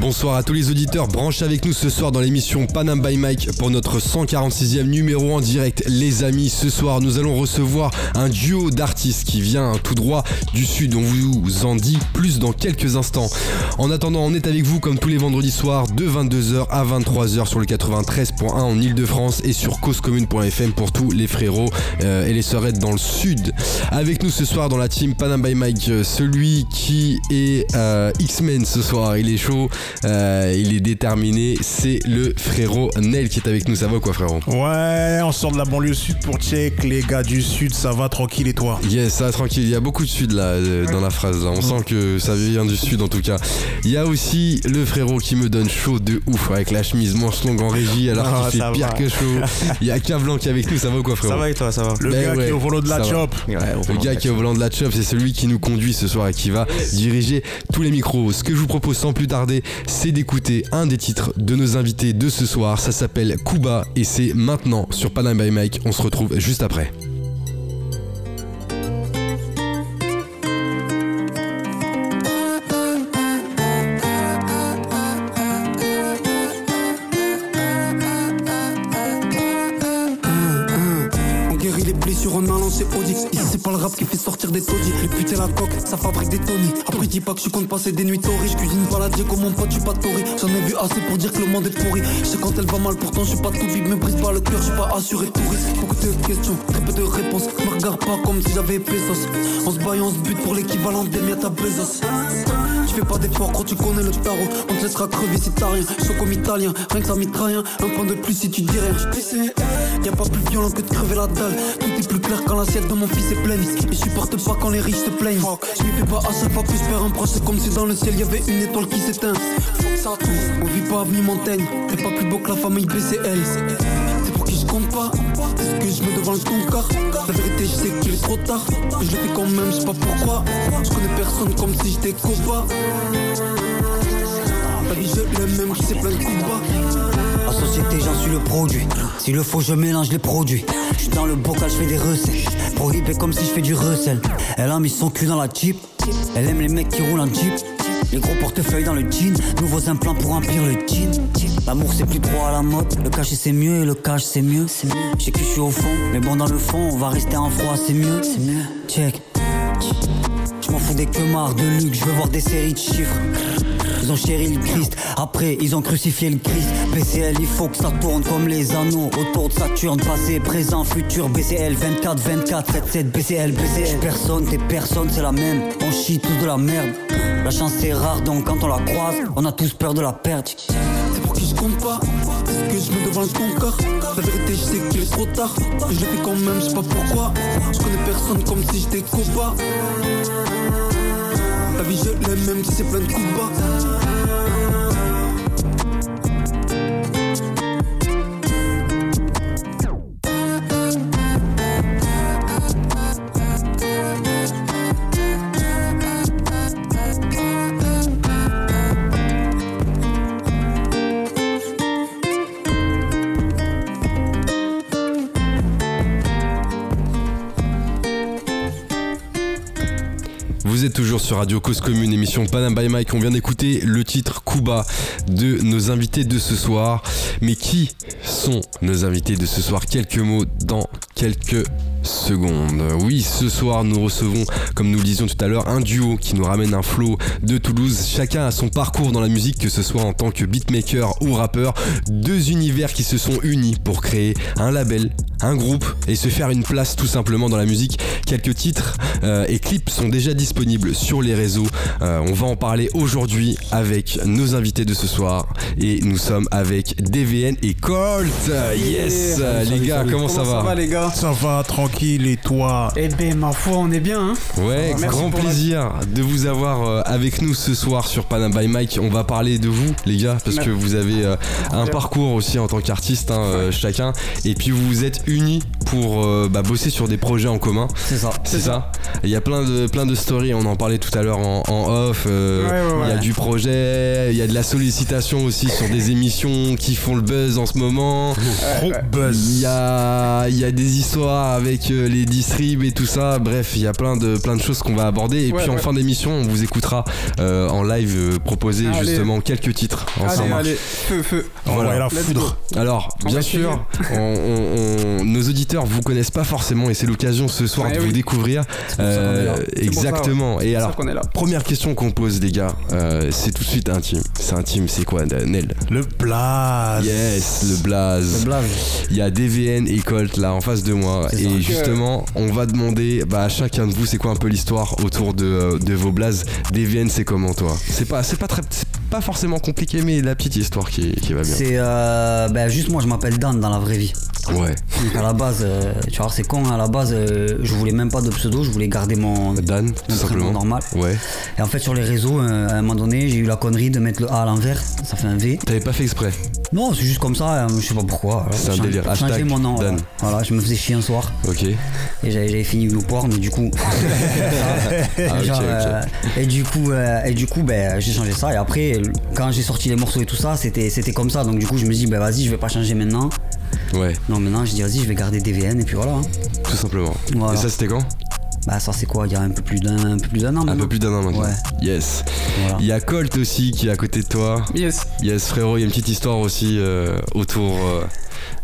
Bonsoir à tous les auditeurs, branchez avec nous ce soir dans l'émission Panam by Mike pour notre 146e numéro en direct. Les amis, ce soir nous allons recevoir un duo d'artistes qui vient tout droit du sud. On vous en dit plus dans quelques instants. En attendant, on est avec vous comme tous les vendredis soirs de 22h à 23h sur le 93.1 en Ile-de-France et sur causecommune.fm pour tous les frérots euh, et les sœurettes dans le sud. Avec nous ce soir dans la team Panam by Mike, euh, celui qui est euh, X-Men ce soir, il est chaud. Euh, il est déterminé. C'est le frérot Nel qui est avec nous. Ça va quoi, frérot Ouais, on sort de la banlieue sud pour check. Les gars du sud, ça va tranquille et toi Yes, ça va tranquille. Il y a beaucoup de sud là euh, dans la phrase. On sent que ça vient du sud en tout cas. Il y a aussi le frérot qui me donne chaud de ouf avec la chemise manche longue en régie alors Ah, qu'il fait pire va. que chaud. Il y a Cavlan qui est avec nous. Ça va ou quoi, frérot Ça va et toi, ça va Le Ben gars qui ouais, est au volant de la chop. Le gars qui est au volant de la chop, c'est celui qui nous conduit ce soir et qui va diriger tous les micros. Ce que je vous propose sans plus tarder, c'est d'écouter un des titres de nos invités de ce soir. Ça s'appelle Kuba et c'est maintenant sur Panam by Mike. On se retrouve juste après. Pas le rap qui fait sortir des taudis. Les putes la coque, ça fabrique des tonnies. Après, dis pas que je compte passer des nuits torrées. Je cuisine baladier comme mon pote, je suis pas torré. J'en ai vu assez pour dire que le monde est pourri. Je sais quand elle va mal, pourtant je suis pas tout vide. Me brise pas le cœur, je suis pas assuré touriste. Beaucoup de questions, très peu de réponses. Me regarde pas comme si j'avais pesos. On se baille, on se bute pour l'équivalent des miettes à Bezos. Je fais pas d'efforts quand tu connais le tarot. On te laissera crever si t'as rien. Je comme italien, rien que ça mitraille. Un point de plus si tu dis rien. Y'a pas plus violent que de crever la dalle. Tout est plus clair quand l'assiette de mon fils est pleine. Et je supporte pas quand les riches se plaignent. Je m'y fais pas à chaque fois que je perds un proche. C'est comme si dans le ciel y avait une étoile qui s'éteint. Fuck ça tout. On vit pas avenue Montaigne. T'es pas plus beau que la famille BCL. C'est pour qui je compte pas. Est-ce que je mets devant le concard La vérité, je sais qu'il est trop tard. Mais je le fais quand même, je sais pas pourquoi. Je connais personne comme si j'étais copain. La vie, je l'aime même, qui c'est plein de coups bas. La société, j'en suis le produit. Si le faut, je mélange les produits. Je suis dans le bocal, je fais des recettes. Prohibé comme si je fais du recel. Elle a mis son cul dans la Jeep. Elle aime les mecs qui roulent en Jeep. Les gros portefeuilles dans le jean. Nouveaux implants pour remplir le jean. L'amour, c'est plus trop à la mode. Le cachet, c'est mieux et le cash, c'est mieux. Je sais que je suis au fond. Mais bon, dans le fond, on va rester en froid, c'est mieux. C'est mieux. Check. Je m'en fous des queumards de luxe, je veux voir des séries de chiffres. Ils ont chéri le Christ, après ils ont crucifié le Christ. BCL, il faut que ça tourne comme les anneaux autour de Saturne, passé, présent, futur. BCL 24, 24, 77, BCL, BCL. J'suis personne, t'es personne, c'est la même. On chie tous de la merde. La chance c'est rare, donc quand on la croise, on a tous peur de la perdre. C'est pour qui je compte pas? Que je mets devant le concard La vérité je sais qu'il est trop tard je le fais quand même, je sais pas pourquoi Je connais personne comme si j'étais copain vie je l'aime même si c'est plein de coups bas toujours sur Radio Cause Commune, émission Panam by Mike. On vient d'écouter le titre Kuba de nos invités de ce soir. Mais qui sont nos invités de ce soir? Quelques mots dans quelques secondes. Oui, ce soir, nous recevons, comme nous le disions tout à l'heure, un duo qui nous ramène un flow de Toulouse. Chacun a son parcours dans la musique, que ce soit en tant que beatmaker ou rappeur. Deux univers qui se sont unis pour créer un label, un groupe et se faire une place tout simplement dans la musique. Quelques titres euh, et clips sont déjà disponibles sur les réseaux. Euh, on va en parler aujourd'hui avec nos invités de ce soir et nous sommes avec DVN et Colt. Yes, Salut, les gars, salut. comment, ça va les gars? Ça va, tranquille. Tranquille et toi Eh ben, ma foi, on est bien, hein. Ouais, Merci grand la- plaisir de vous avoir euh, avec nous ce soir sur Panam by Mike. On va parler de vous, les gars, parce que vous avez euh, un parcours aussi en tant qu'artiste, hein, euh, chacun, et puis vous vous êtes unis pour euh, bah, bosser sur des projets en commun. C'est ça. C'est ça. Il y a plein de plein de stories. On en parlait tout à l'heure en, en off. euh, Ouais, ouais, Il y a du projet. Il y a de la sollicitation aussi sur des émissions qui font le buzz en ce moment. Gros Il buzz. y a, il y a des histoires avec euh, les distribs et tout ça. Bref, il y a plein de, plein de choses qu'on va aborder. Et Ouais, puis en fin d'émission, on vous écoutera euh, en live euh, proposer Allez. justement quelques titres Allez, ensemble. allez, feu, feu. Voilà. Ouais, la foudre. Alors, On bien sûr, on- on- on- nos auditeurs vous connaissent pas forcément et c'est l'occasion ce soir Ouais, de vous découvrir. Euh, exactement. Et alors, ça qu'on est là. première question qu'on pose, les gars, euh, c'est tout de suite intime. C'est intime, c'est quoi, Nel? Le blaze. Yes, le blaze. Le blaze. Il y a DVN et Colt là en face de moi. Et ça. Justement, on va demander bah, à chacun de vous, c'est quoi un peu l'histoire autour de, euh, de vos blazes. DVN, c'est comment toi C'est pas, c'est pas très, c'est pas forcément compliqué, mais la petite histoire qui, qui va bien. C'est euh, ben, juste moi, je m'appelle Dan dans la vraie vie. Ouais. Donc à la base, euh, tu vois, c'est con, à la base, euh, je voulais même pas de pseudo, je voulais garder mon, Dan, tout mon prénom simplement. normal. Ouais. Et en fait, sur les réseaux, euh, à un moment donné, j'ai eu la connerie de mettre le A à l'envers, ça fait un V. T'avais pas fait exprès? Non, c'est juste comme ça, euh, je sais pas pourquoi. C'est un J'ai- délire. j'ai changé mon nom. Voilà. Dan. Voilà, je me faisais chier un soir Ok. et j'avais fini une porn, du coup. Ah, Genre, et du coup, et du coup ben, j'ai changé ça. Et après, quand j'ai sorti les morceaux et tout ça, c'était c'était comme ça. Donc du coup, je me dis, ben vas-y, je vais pas changer maintenant. Ouais, Non, maintenant, je dis, vas-y, je vais garder DVN et puis voilà. hein. tout simplement. Voilà. Et ça, c'était quand? Bah ça, c'est quoi? Il y a un peu plus d'un un peu plus d'un an Un maintenant. peu plus d'un an maintenant. Ouais. Yes. Voilà. Il y a Colt aussi qui est à côté de toi. Yes. Yes, frérot, il y a une petite histoire aussi euh, autour euh,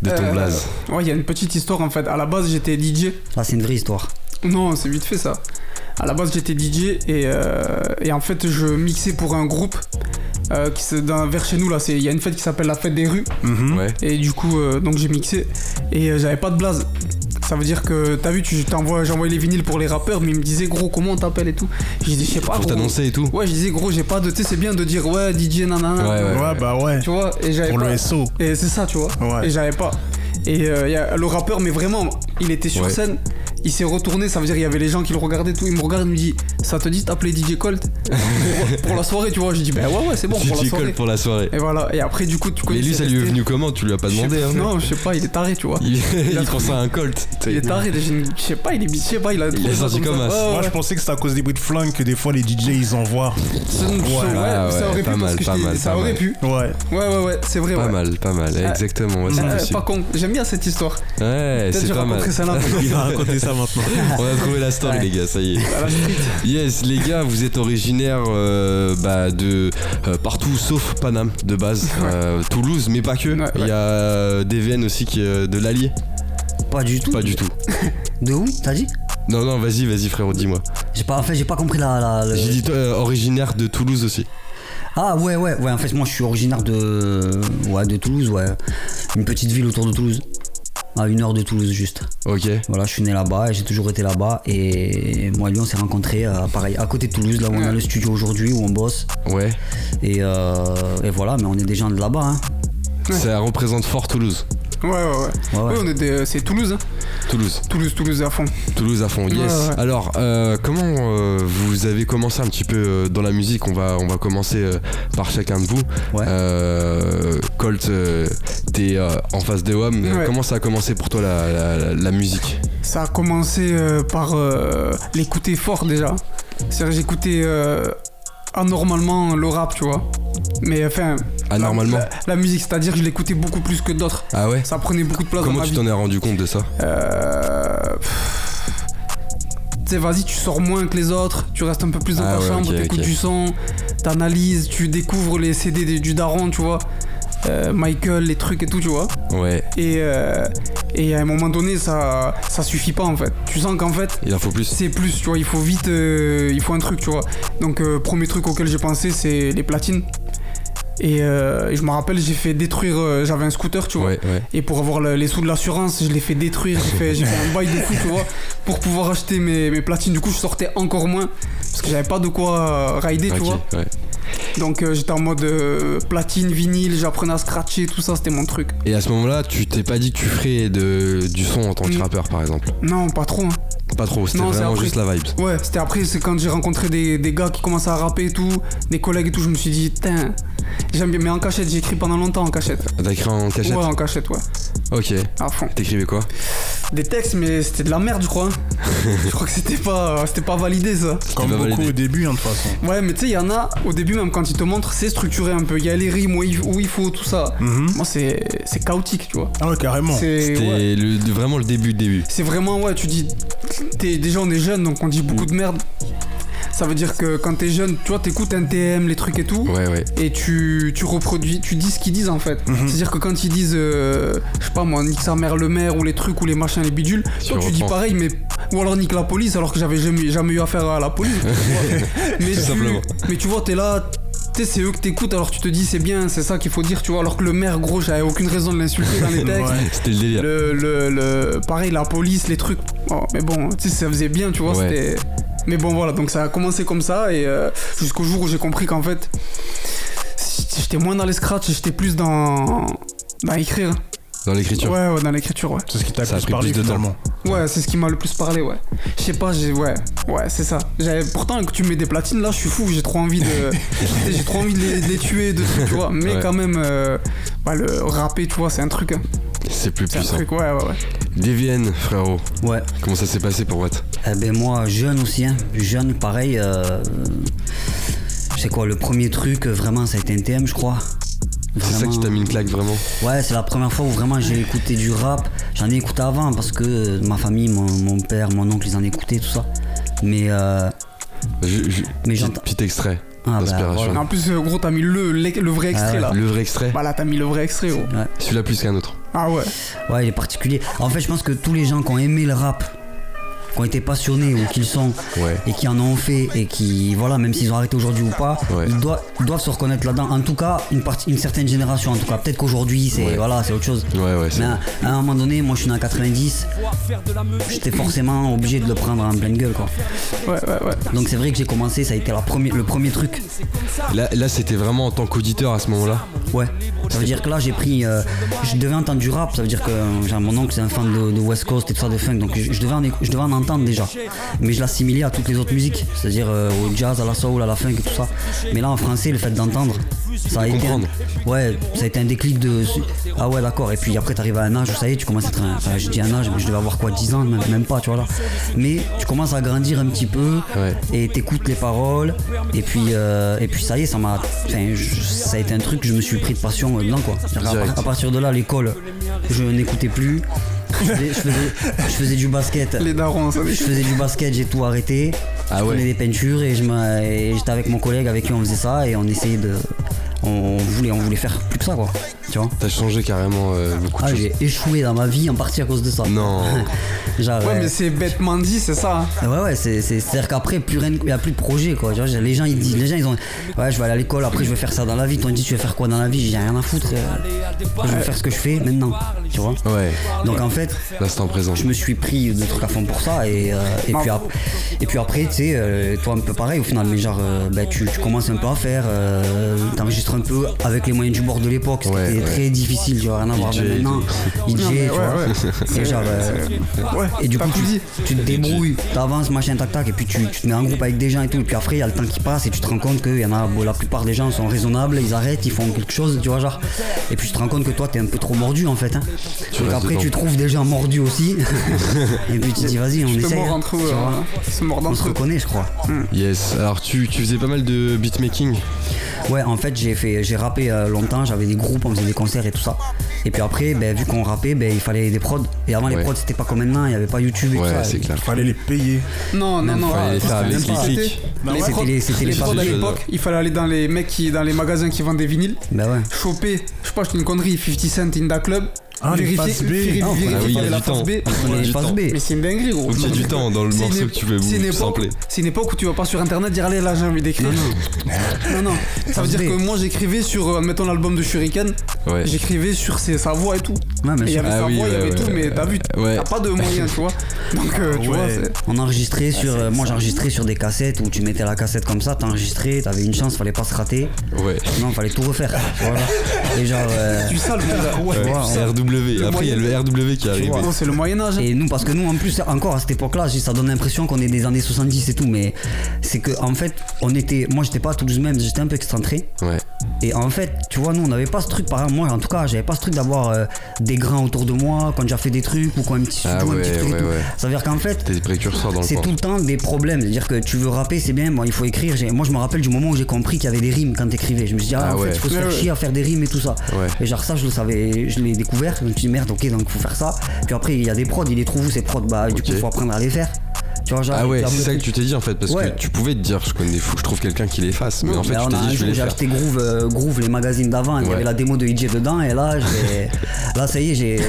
de ton Euh, blaze. Ouais, il y a une petite histoire en fait. À la base, j'étais DJ. C'est une vraie histoire. Non, c'est vite fait ça. À la base, j'étais DJ et, euh, et en fait, je mixais pour un groupe euh, qui se, vers chez nous là. c'est- Il y a une fête qui s'appelle la fête des rues Mhm. Ouais. et du coup, euh, donc j'ai mixé et euh, j'avais pas de blaze. Ça veut dire que t'as vu, tu t'envoies, j'envoyais les vinyles pour les rappeurs, mais ils me disaient gros comment on t'appelle et tout. Je disais je sais pas. Pour gros. t'annoncer et tout. Ouais, je disais gros, j'ai pas de. Tu sais, c'est bien de dire ouais DJ nanana. Ouais, ouais. Ouais, bah ouais. Tu vois, et j'avais Pour pas. le SO. Et c'est ça, tu vois. Ouais. Et j'avais pas. Et euh, y a le rappeur, mais vraiment, il était sur Ouais. scène. Il s'est retourné, ça veut dire il y avait les gens qui le regardaient tout. Il me regarde, il me dit Ça te dit de t'appeler DJ Colt pour, pour la soirée, tu vois. Je dis Ben ouais, ouais, c'est bon pour la DJ soirée. Colt pour la soirée. Et voilà. Et après, du coup, tu connais. Mais lui, ça lui est venu comment? Tu lui as pas demandé, pas- hein Non, je sais pas, il est taré, tu vois. Il, il a pensait à un Colt. Il est taré, je sais pas, il est, je sais pas, il a. trouvé est ça sorti comme ça. Moi, je pensais que c'était à cause des bruits de flingue que des fois les DJ ils envoient. C'est- ouais, Ah ça ouais, aurait pas pu, mal, pas mal, ça aurait pu. Ouais. Ouais, ouais, ouais, c'est vrai, Pas mal, pas mal. Exactement, c'est Euh, possible. pas con, j'aime bien cette histoire. Ouais, c'est pas mal. ça. Il va raconter ça maintenant. On a trouvé la story, les gars, ça y est. Yes, les gars, vous êtes originaires euh, bah, de euh, partout sauf Paname de base, Euh, Toulouse, mais pas que. Ouais, Il y a DVN aussi qui est de l'Allier. Pas du tout. Pas du tout. De où T'as dit? Non, non, vas-y, vas-y, frérot, dis-moi. J'ai pas, en fait, j'ai pas compris la. J'ai dit euh, originaire de Toulouse aussi. Ah ouais, ouais, ouais. En fait, moi, je suis originaire de, ouais, de Toulouse, ouais. Une petite ville autour de Toulouse. À une heure de Toulouse, juste. Ok. Voilà, je suis né là-bas et j'ai toujours été là-bas. Et moi et lui, on s'est rencontrés, euh, pareil, à côté de Toulouse, là où on a le studio aujourd'hui, où on bosse. Ouais. Et, euh, et voilà, mais on est des gens de là-bas, hein. Ça représente fort Toulouse. Ouais, ouais, ouais. Ouais, ouais. Ouais, on est des- c'est Toulouse, hein. Toulouse. Toulouse, Toulouse à fond. Toulouse à fond, yes. Ouais, ouais. Alors, euh, comment euh, vous avez commencé un petit peu euh, dans la musique? On va, on va commencer euh, par chacun de vous. Ouais. Euh, Colt, euh, t'es euh, en face de WAM. Ouais. Comment ça a commencé pour toi la, la- la- la musique? Ça a commencé euh, par euh, l'écouter fort déjà. C'est-à-dire j'écoutais euh, anormalement le rap, tu vois. Mais enfin. Anormalement La, musique, c'est-à-dire je l'écoutais beaucoup plus que d'autres. Ah ouais Ça prenait beaucoup de place Comment dans ma tu vie. t'en es rendu compte de ça? Euh, Tu sais, vas-y, tu sors moins que les autres, tu restes un peu plus dans Ah ta ouais, chambre, ok, t'écoutes ok. du son, t'analyses, tu découvres les CD des- du daron, tu vois. Euh, Michael, les trucs et tout, tu vois. Ouais, Et, euh, et à un moment donné, ça, ça suffit pas en fait. Tu sens qu'en fait, il en faut plus. c'est plus, tu vois, il faut vite, euh, il faut un truc, tu vois. Donc, premier truc auquel j'ai pensé, c'est les platines. Et, et je me rappelle, j'ai fait détruire, j'avais un scooter, tu vois. Ouais, ouais. Et pour avoir le- les sous de l'assurance, je l'ai fait détruire, j'ai fait, j'ai fait un bail de fou, tu vois, pour pouvoir acheter mes, mes platines. Du coup, je sortais encore moins, parce que j'avais pas de quoi rider, tu vois. ouais. Donc euh, j'étais en mode euh, platine, vinyle, j'apprenais à scratcher, tout ça, c'était mon truc. Et à ce moment-là, tu t'es pas dit que tu ferais de, du son en tant que Mm. rappeur, par exemple Non, pas trop. hein. Pas trop, c'était vraiment après. juste la vibe. Ouais, c'était après, c'est quand j'ai rencontré des, des gars qui commençaient à rapper et tout, des collègues et tout, je me suis dit, putain, j'aime bien, mais en cachette, j'ai écrit pendant longtemps en cachette. T'as écrit en cachette Ouais, en cachette, ouais, Ok. à fond. T'écrivais quoi? Des textes, mais c'était de la merde, je crois. je crois que c'était pas, c'était pas validé ça. Comme beaucoup au début, hein, de toute façon. Ouais, mais tu sais, il y en a, au début, même quand ils te montrent, c'est structuré un peu. Il y a les rimes où il, faut, tout ça. Mhm. Moi, c'est c'est chaotique, tu vois. Ah ouais, carrément. C'est C'était ouais. le- le- vraiment le début, début. C'est vraiment, ouais, tu dis. t'es- déjà, on est jeune, donc on dit beaucoup de merde. Ça veut dire que quand t'es jeune, tu vois, t'écoutes un TM, les trucs et tout. Ouais, ouais. Et tu, tu reproduis, tu dis ce qu'ils disent en fait. Mhm. C'est-à-dire que quand ils disent, euh, je sais pas moi, nique sa mère le maire ou les trucs ou les machins, les bidules, Tu toi tu dis pareil, mais. Ou alors nique la police alors que j'avais jamais, jamais eu affaire à la police. mais, Tout tu, simplement. mais tu vois, t'es là, tu sais, c'est eux que t'écoutes alors tu te dis c'est bien, c'est ça qu'il faut dire, tu vois. Alors que le maire, gros, j'avais aucune raison de l'insulter dans les textes. Ouais. C'était le délire. Le, le, le- pareil, la police, les trucs. Oh, mais bon, tu sais, ça faisait bien, tu vois. Ouais. C'était. Mais bon, voilà, donc ça a commencé comme ça, et euh, jusqu'au jour où j'ai compris qu'en fait, j'étais moins dans les scratchs, j'étais plus dans. dans écrire. Dans l'écriture. Ouais, ouais, dans l'écriture, ouais. C'est ce qui t'a a plus parlé plus de temps. finalement. Ouais, c'est ce qui m'a le plus parlé, ouais. Je sais pas, j'ai. Ouais, ouais, c'est ça. J'avais- Pourtant, que tu mets des platines, là, je suis fou, j'ai trop envie de. j'ai trop envie de les, de les tuer, de trucs, tu vois. Mais Ouais. quand même, euh, bah, le rapper, tu vois, c'est un truc. hein. C'est plus C'est un puissant. truc, ouais, ouais, ouais. DVN, frérot. Ouais. Comment ça s'est passé pour Watt? Eh ben moi, jeune aussi, hein. jeune, pareil. Euh, c'est quoi, le premier truc, vraiment, ça a été NTM, je crois. C'est ça qui t'a mis une claque, vraiment Ouais, c'est la première fois où vraiment j'ai écouté du rap. J'en ai écouté avant parce que euh, ma famille, mon, mon père, mon oncle, ils en écoutaient, tout ça. Mais, euh, Je- je- Mais petit, j'entends- petit extrait ah, bah, d'inspiration. voilà. En plus, euh, gros, t'as mis le, le, le vrai extrait, Ah ouais. là. Le vrai extrait Bah là, t'as mis le vrai extrait, gros. Celui-là plus qu'un autre. Ah ouais. Ouais, il est particulier. En fait, je pense que tous les gens qui ont aimé le rap, qui ont été passionnés ou qui le sont, Ouais. et qui en ont fait, et qui, voilà, même s'ils ont arrêté aujourd'hui ou pas, Ouais. ils, doivent, ils doivent se reconnaître là-dedans. En tout cas, une, partie, une certaine génération, en tout cas. Peut-être qu'aujourd'hui, c'est Ouais. voilà, c'est autre chose. Ouais, ouais, c'est Mais à, à un moment donné, moi je suis né en 90, j'étais forcément obligé de le prendre en pleine gueule quoi. Ouais, ouais, ouais. Donc c'est vrai que j'ai commencé, ça a été la première- le premier truc. Là, là c'était vraiment en tant qu'auditeur à ce moment-là. Ouais. Ça veut dire que là j'ai pris. euh, je devais entendre du rap, ça veut dire que euh, genre, mon oncle c'est un fan de, de West Coast et tout ça, de funk, donc je, je devais, en, je devais en entendre déjà. Mais je l'assimilais à toutes les autres musiques, c'est-à-dire euh, au jazz, à la soul, à la funk et tout ça. Mais là en français, le fait d'entendre, ça a été. un- ouais, ça a été un déclic de. Ah ouais, d'accord. Et puis après, t'arrives à un âge où ça y est, tu commences à être. un- Enfin, je dis un âge, mais je devais avoir quoi, 10 ans, même, même pas, tu vois là. Mais tu commences à grandir un petit peu Ouais. et t'écoutes les paroles. Et puis, euh, et puis ça y est, ça m'a. Enfin, ça a été un truc que je me suis pris de passion euh, dedans, quoi. À, partir de là, l'école, je n'écoutais plus. Je faisais, je faisais- je faisais du basket. Les darons, ça Je faisais du basket, j'ai tout arrêté. Ah je ouais. prenais des peintures et je me- et j'étais avec mon collègue avec qui on faisait ça et on essayait de. On voulait, on voulait faire plus que ça quoi. Tu vois T'as changé carrément euh, beaucoup de Ah, choses. j'ai échoué dans ma vie en partie à cause de ça. Non. Genre, Ouais, euh, mais c'est bêtement dit, c'est ça. hein. Ouais ouais c'est c'est à dire qu'après plus rien il y a plus de projet quoi. Tu vois, les gens ils disent les gens ils ont ouais je vais aller à l'école après je vais faire ça dans la vie. Toi dis tu veux faire quoi dans la vie? J'ai rien à foutre. euh, je vais faire ce que je fais maintenant. Tu vois Ouais, Donc en fait l'instant présent. je me suis pris de trucs à fond pour ça et, euh, et, puis, ap- et puis après tu sais euh, toi un peu pareil au final mais genre euh, bah, tu, tu commences un peu à faire euh, t'enregistres un peu avec les moyens du bord de l'époque c'était Ouais, ouais. très difficile tu vois rien à voir avec maintenant DJ tu ouais, vois ouais. et genre euh, et du coup tu, tu te débrouilles t'avances machin tac tac et puis tu, tu te mets en groupe avec des gens et tout et puis après il y a le temps qui passe et tu te rends compte que y en a bon, la plupart des gens sont raisonnables ils arrêtent ils font quelque chose tu vois genre et puis tu te rends compte que toi t'es un peu trop mordu en fait hein. Tu donc après dedans. tu trouves des gens mordus aussi et puis tu te dis vas-y on essaye hein, entre eux. mord on se reconnaît je crois Yes. Alors tu, tu faisais pas mal de beatmaking? ouais en fait j'ai fait j'ai rappé euh, longtemps j'avais des groupes on faisait des concerts et tout ça et puis après ben, vu qu'on rappait ben, il fallait des prods et avant Ouais. les prods c'était pas comme maintenant il y avait pas YouTube et tout Ouais, ça c'est clair. Fallait les payer. Non, non, non. fallait les faire avec C'était- les clics. Les C'était prods, à l'époque, il fallait aller dans les mecs qui, dans les magasins qui vendent des vinyles, ben ouais choper, je sais pas, j'étais une connerie, 50 Cent in the club, Ah, les faces B. Ah, ah oui, il y a du temps. Mais c'est une dinguerie, gros. Il y a du temps dans le C'est morceau une- que tu veux vous époque- sampler. C'est une époque où tu vas pas sur internet dire allez là j'ai envie d'écrire. Non, non. Ça veut dire que moi j'écrivais sur, euh, mettons l'album de Shuriken, Ouais. j'écrivais sur ses, sa voix et tout. Ouais, mais Et il y avait Ah sa oui, voix, il y avait tout, mais t'as vu, t'as pas de moyens, tu vois. Donc, euh, tu vois, on enregistrait sur. euh, moi, j'enregistrais sur des cassettes où tu mettais la cassette comme ça, t'enregistrais, t'avais une chance, fallait pas se rater. Ouais. Non, fallait tout refaire. genre. Et genre. tu. Ouais, tu vois, RW. Après, il y a le RW qui arrive. Non, c'est le Moyen-Âge. Et nous, parce que nous, en plus, encore à cette époque-là, ça donne l'impression qu'on est des années 70 et tout, mais c'est que, en fait, on était. Moi, j'étais pas à Toulouse même, j'étais un peu excentré. Ouais. Et en fait, tu vois, nous, on n'avait pas ce truc, par exemple, moi, en tout cas, j'avais pas ce truc d'avoir euh, des grains autour de moi quand j'ai fait des trucs ou quoi, un petit studio, Ah un petit ouais, truc et tout. ouais. Ça veut dire qu'en fait, c'est tout le temps des problèmes. C'est-à-dire que tu veux rapper, c'est bien, bon, il faut écrire. Moi, je me rappelle du moment où j'ai compris qu'il y avait des rimes quand t'écrivais. Je me suis dit, ah, Ah en ouais. fait, il faut se faire chier à faire des rimes et tout ça. Ouais. Et genre, ça, je le savais, je l'ai découvert. Je me suis dit, merde, ok, donc il faut faire ça. Puis après, il y a des prods, il les trouve où ces prods Bah, du coup, il faut apprendre à les faire. Tu vois, genre, Ah ouais, c'est ça que tu t'es dit en fait, parce Ouais. que tu pouvais te dire, je connais, faut que je trouve quelqu'un qui les fasse, mais en fait tu t'es dit, je vais les j'ai acheté Groove, euh, Groove, les magazines d'avant, il y avait la démo de DJ dedans, et là, j'ai- là ça y est, j'ai-